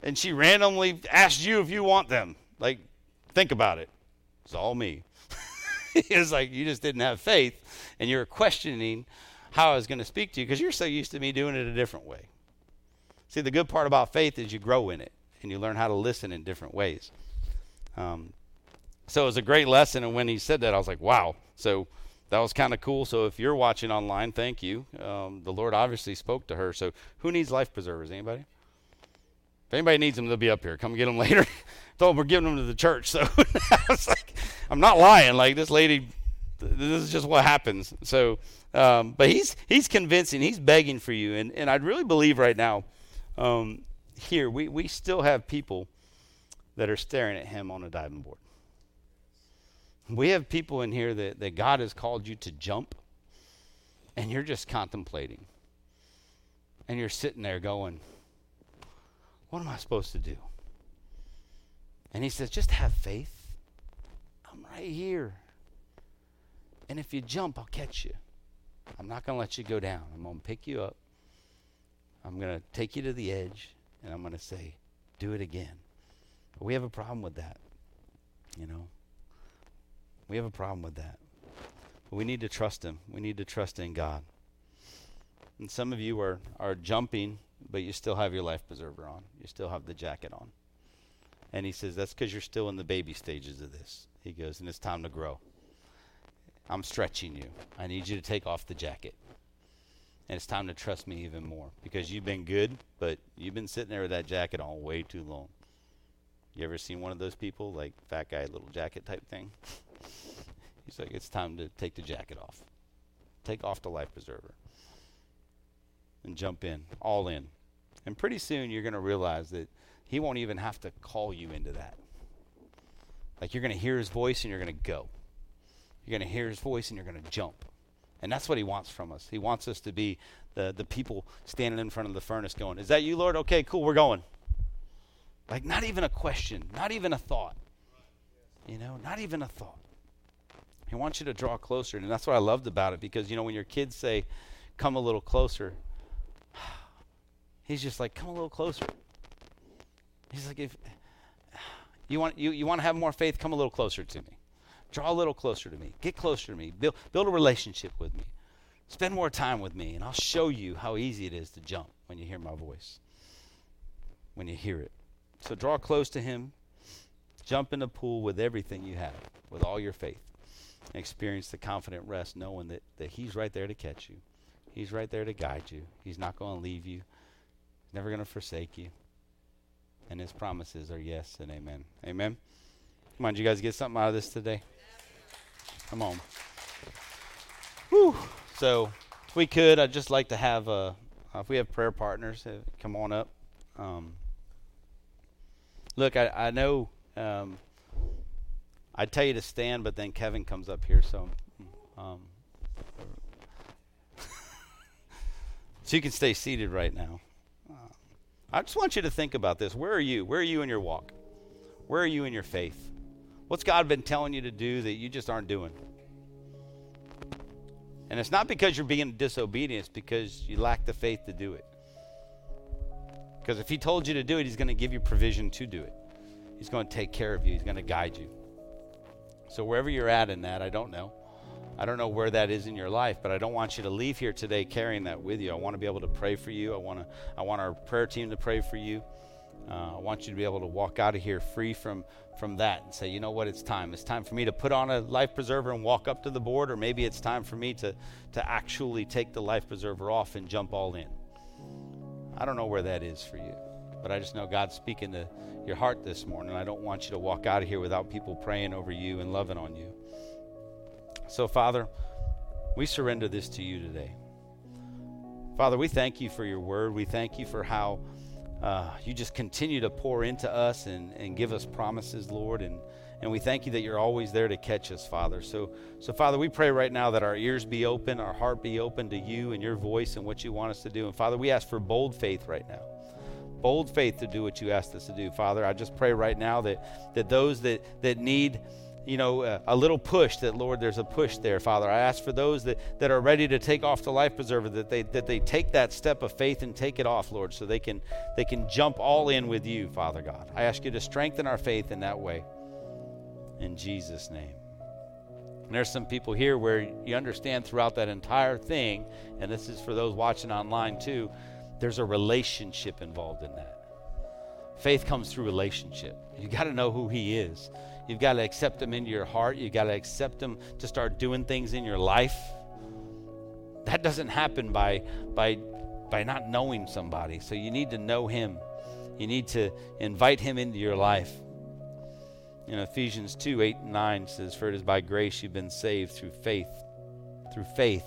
S5: and she randomly asked you if you want them. Like, think about it. It's all me. he was like, You just didn't have faith and you're questioning how I was going to speak to you because you're so used to me doing it a different way. See, the good part about faith is you grow in it and you learn how to listen in different ways. Um, so it was a great lesson. And when he said that, I was like, wow. So that was kind of cool. So if you're watching online, thank you. Um, the Lord obviously spoke to her. So who needs life preservers? Anybody? If anybody needs them, they'll be up here. Come get them later. Told them we're giving them to the church. So I was like, I'm not lying. Like this lady this is just what happens. So, um, but he's he's convincing. He's begging for you, and and I really believe right now, um, here we we still have people that are staring at him on a diving board. We have people in here that that God has called you to jump, and you're just contemplating, and you're sitting there going, What am I supposed to do? And he says, Just have faith. I'm right here. And if you jump, I'll catch you. I'm not going to let you go down. I'm going to pick you up. I'm going to take you to the edge, and I'm going to say, Do it again. But we have a problem with that. You know? We have a problem with that. But we need to trust Him. We need to trust in God. And some of you are, are jumping, but you still have your life preserver on. You still have the jacket on. And he says, That's because you're still in the baby stages of this. He goes, And it's time to grow. I'm stretching you. I need you to take off the jacket. And it's time to trust me even more because you've been good, but you've been sitting there with that jacket on way too long. You ever seen one of those people, like fat guy, little jacket type thing? He's like, It's time to take the jacket off. Take off the life preserver and jump in, all in. And pretty soon you're going to realize that he won't even have to call you into that. Like you're going to hear his voice and you're going to go. You're going to hear his voice and you're going to jump. And that's what he wants from us. He wants us to be the, the people standing in front of the furnace going, Is that you, Lord? Okay, cool, we're going. Like, not even a question, not even a thought. You know, not even a thought. He wants you to draw closer. And that's what I loved about it because, you know, when your kids say, Come a little closer, he's just like, Come a little closer. He's like, If you want, you, you want to have more faith, come a little closer to me. Draw a little closer to me. Get closer to me. Build, build a relationship with me. Spend more time with me, and I'll show you how easy it is to jump when you hear my voice, when you hear it. So draw close to Him. Jump in the pool with everything you have, with all your faith. Experience the confident rest knowing that, that He's right there to catch you. He's right there to guide you. He's not going to leave you, He's never going to forsake you. And His promises are yes and amen. Amen. Come on, you guys get something out of this today? Come on. Whew. So, if we could, I'd just like to have, uh, if we have prayer partners, uh, come on up. Um, look, I, I know um, I'd tell you to stand, but then Kevin comes up here, so. Um, so you can stay seated right now. I just want you to think about this. Where are you? Where are you in your walk? Where are you in your faith? What's God been telling you to do that you just aren't doing? And it's not because you're being disobedient, it's because you lack the faith to do it. Because if He told you to do it, He's going to give you provision to do it. He's going to take care of you, He's going to guide you. So, wherever you're at in that, I don't know. I don't know where that is in your life, but I don't want you to leave here today carrying that with you. I want to be able to pray for you. I want to I want our prayer team to pray for you. Uh, I want you to be able to walk out of here free from from that and say, you know what, it's time. It's time for me to put on a life preserver and walk up to the board, or maybe it's time for me to to actually take the life preserver off and jump all in. I don't know where that is for you, but I just know God's speaking to your heart this morning. I don't want you to walk out of here without people praying over you and loving on you. So, Father, we surrender this to you today. Father, we thank you for your word. We thank you for how uh, you just continue to pour into us and, and give us promises, Lord. And, and we thank you that you're always there to catch us, Father. So, so, Father, we pray right now that our ears be open, our heart be open to you and your voice and what you want us to do. And, Father, we ask for bold faith right now. Bold faith to do what you asked us to do, Father. I just pray right now that, that those that, that need you know, uh, a little push that, Lord, there's a push there, Father. I ask for those that, that are ready to take off the life preserver that they, that they take that step of faith and take it off, Lord, so they can, they can jump all in with you, Father God. I ask you to strengthen our faith in that way. In Jesus' name. And there's some people here where you understand throughout that entire thing, and this is for those watching online too, there's a relationship involved in that. Faith comes through relationship. You got to know who He is. You've got to accept Him into your heart. You've got to accept Him to start doing things in your life. That doesn't happen by, by, by not knowing somebody. So you need to know Him. You need to invite Him into your life. In Ephesians 2 8 and 9 says, For it is by grace you've been saved through faith. Through faith.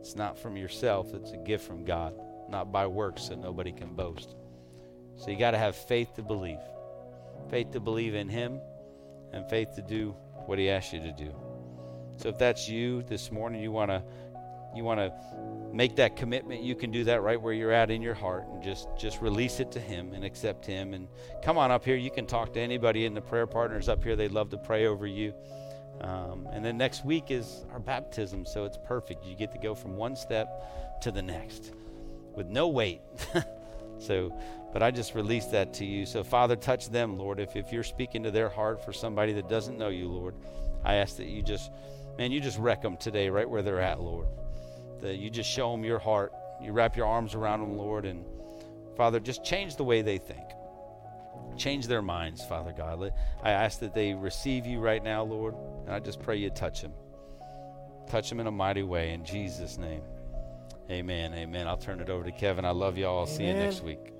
S5: It's not from yourself, it's a gift from God, not by works that nobody can boast. So you got to have faith to believe. Faith to believe in Him and faith to do what He asks you to do. So if that's you this morning, you want to you want to make that commitment, you can do that right where you're at in your heart and just just release it to him and accept him and come on up here. You can talk to anybody in the prayer partners up here. They'd love to pray over you. Um, and then next week is our baptism, so it's perfect. You get to go from one step to the next with no weight. so, but I just release that to you. So, Father, touch them, Lord. If, if you're speaking to their heart for somebody that doesn't know you, Lord, I ask that you just, man, you just wreck them today right where they're at, Lord. That you just show them your heart. You wrap your arms around them, Lord. And, Father, just change the way they think. Change their minds, Father God. I ask that they receive you right now, Lord. And I just pray you touch them. Touch them in a mighty way in Jesus' name. Amen. Amen. I'll turn it over to Kevin. I love y'all. I'll see you next week.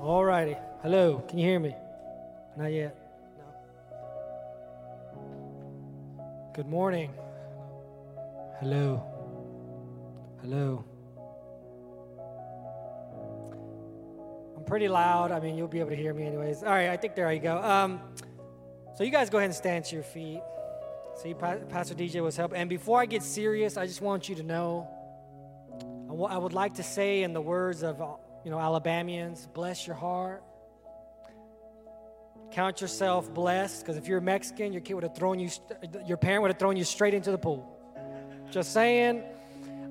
S3: All righty. Hello. Can you hear me? Not yet. No. Good morning. Hello. Hello. I'm pretty loud. I mean, you'll be able to hear me anyways. All right, I think there you go. Um, so you guys go ahead and stand to your feet. See, Pastor DJ was helping. And before I get serious, I just want you to know I, would like to say in the words of you know Alabamians, bless your heart. Count yourself blessed, because if you're Mexican, your kid would have thrown you, your parent would have thrown you straight into the pool. Just saying.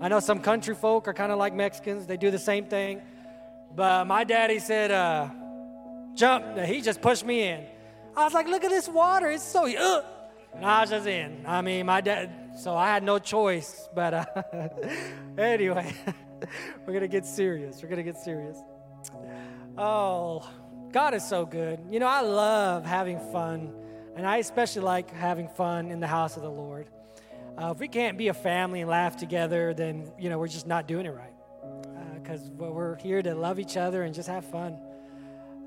S3: I know some country folk are kind of like Mexicans; they do the same thing. But my daddy said, uh, "Jump!" He just pushed me in. I was like, "Look at this water; it's so." Uh, and I was just in. I mean, my dad, so I had no choice. But uh, anyway, we're going to get serious. We're going to get serious. Oh, God is so good. You know, I love having fun, and I especially like having fun in the house of the Lord. Uh, if we can't be a family and laugh together, then, you know, we're just not doing it right. Because uh, we're here to love each other and just have fun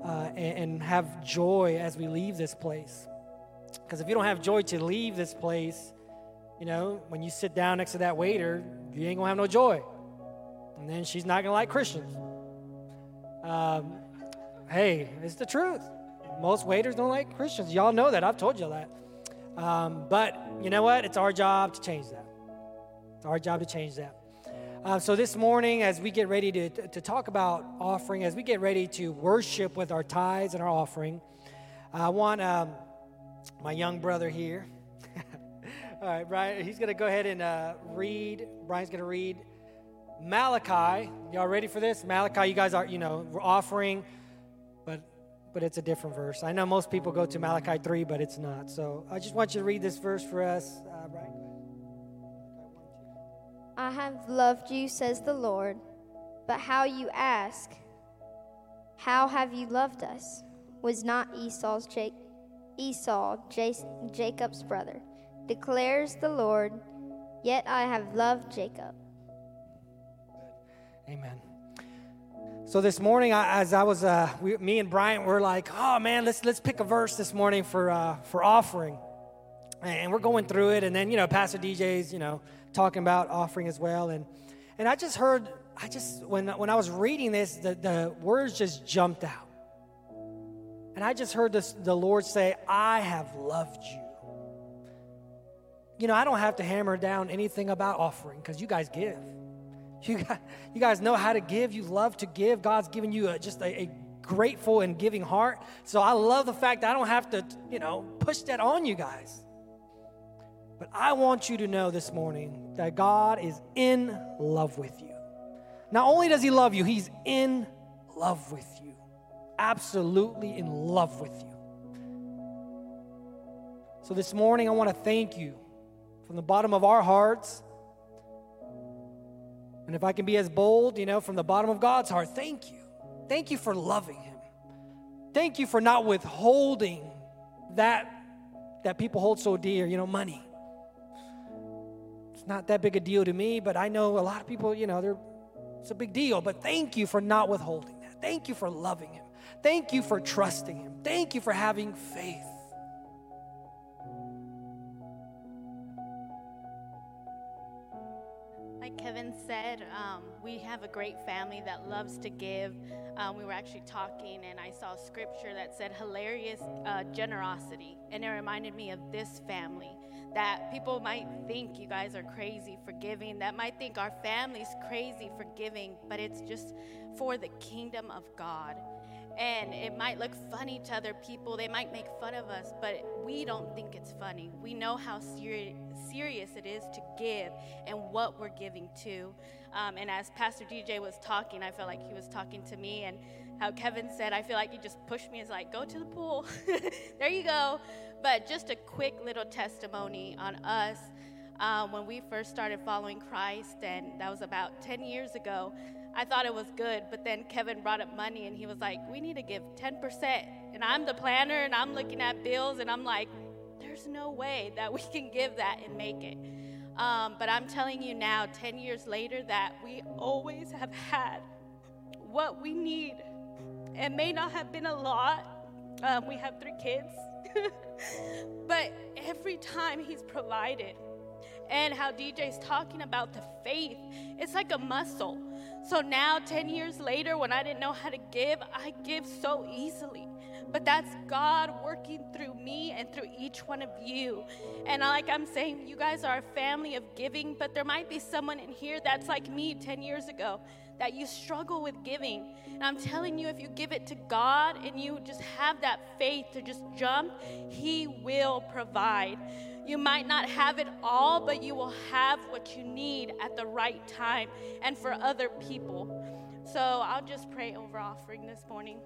S3: uh, and, and have joy as we leave this place. Because if you don't have joy to leave this place, you know, when you sit down next to that waiter, you ain't gonna have no joy. And then she's not gonna like Christians. Um, hey, it's the truth. Most waiters don't like Christians. Y'all know that. I've told you that. Um, but you know what? It's our job to change that. It's our job to change that. Uh, so this morning, as we get ready to, to talk about offering, as we get ready to worship with our tithes and our offering, I want um, my young brother here. All right, Brian, he's going to go ahead and uh, read. Brian's going to read Malachi. Y'all ready for this? Malachi, you guys are, you know, we're offering, but but it's a different verse. I know most people go to Malachi 3, but it's not. So I just want you to read this verse for us. Uh, Brian,
S6: I have loved you, says the Lord, but how you ask, how have you loved us? Was not Esau's Jacob? Esau, Jacob's brother, declares the Lord, yet I have loved Jacob.
S3: Amen. So this morning, as I was, uh, we, me and Bryant were like, "Oh man, let's let's pick a verse this morning for uh, for offering," and we're going through it, and then you know, Pastor DJ's you know talking about offering as well, and and I just heard, I just when when I was reading this, the the words just jumped out. And I just heard this, the Lord say, I have loved you. You know, I don't have to hammer down anything about offering because you guys give. You guys, you guys know how to give. You love to give. God's given you a, just a, a grateful and giving heart. So I love the fact that I don't have to, you know, push that on you guys. But I want you to know this morning that God is in love with you. Not only does He love you, He's in love with you absolutely in love with you. So this morning, I want to thank you from the bottom of our hearts. And if I can be as bold, you know, from the bottom of God's heart, thank you. Thank you for loving Him. Thank you for not withholding that that people hold so dear, you know, money. It's not that big a deal to me, but I know a lot of people, you know, they're it's a big deal. But thank you for not withholding that. Thank you for loving Him. Thank you for trusting Him. Thank you for having faith.
S7: Like Kevin said, um, we have a great family that loves to give. Um, we were actually talking, and I saw scripture that said hilarious uh, generosity, and it reminded me of this family that people might think you guys are crazy for giving, that might think our family's crazy for giving, but it's just for the kingdom of God. And it might look funny to other people, they might make fun of us, but we don't think it's funny. We know how seri- serious it is to give and what we're giving to. Um, and as Pastor DJ was talking, I felt like he was talking to me, and how Kevin said, I feel like he just pushed me. It's like, go to the pool. there you go. But just a quick little testimony on us. Um, when we first started following Christ, and that was about 10 years ago, I thought it was good. But then Kevin brought up money, and he was like, We need to give 10%. And I'm the planner, and I'm looking at bills, and I'm like, There's no way that we can give that and make it. Um, but I'm telling you now, 10 years later, that we always have had what we need. It may not have been a lot. Um, we have three kids. but every time he's provided, and how DJ's talking about the faith, it's like a muscle. So now, 10 years later, when I didn't know how to give, I give so easily. But that's God working through me and through each one of you. And like I'm saying, you guys are a family of giving, but there might be someone in here that's like me 10 years ago that you struggle with giving. And I'm telling you, if you give it to God and you just have that faith to just jump, He will provide. You might not have it all, but you will have what you need at the right time and for other people. So I'll just pray over offering this morning.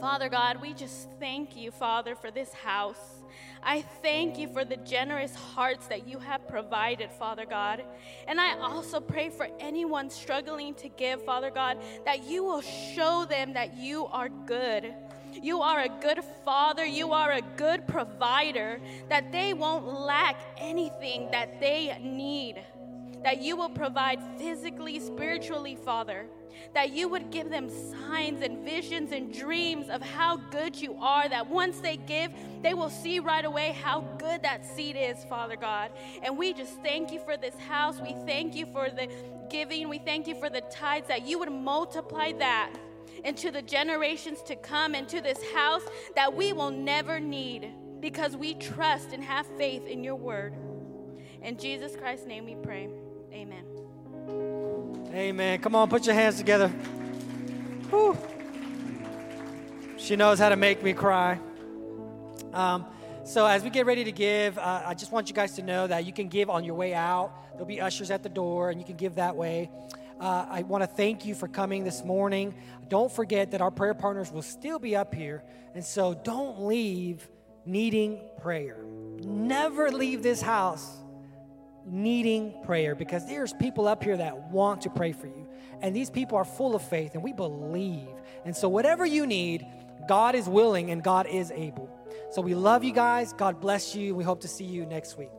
S7: Father God, we just thank you, Father, for this house. I thank you for the generous hearts that you have provided, Father God. And I also pray for anyone struggling to give, Father God, that you will show them that you are good. You are a good father. You are a good provider, that they won't lack anything that they need. That you will provide physically, spiritually, Father that you would give them signs and visions and dreams of how good you are, that once they give, they will see right away how good that seed is, Father God. And we just thank you for this house. We thank you for the giving. We thank you for the tithes, that you would multiply that into the generations to come, into this house that we will never need because we trust and have faith in your word. In Jesus Christ's name we pray. Amen.
S3: Amen. Come on, put your hands together. Whew. She knows how to make me cry. Um, so, as we get ready to give, uh, I just want you guys to know that you can give on your way out. There'll be ushers at the door, and you can give that way. Uh, I want to thank you for coming this morning. Don't forget that our prayer partners will still be up here. And so, don't leave needing prayer. Never leave this house needing prayer because there's people up here that want to pray for you. And these people are full of faith and we believe. And so, whatever you need, God is willing and God is able. So, we love you guys. God bless you. We hope to see you next week.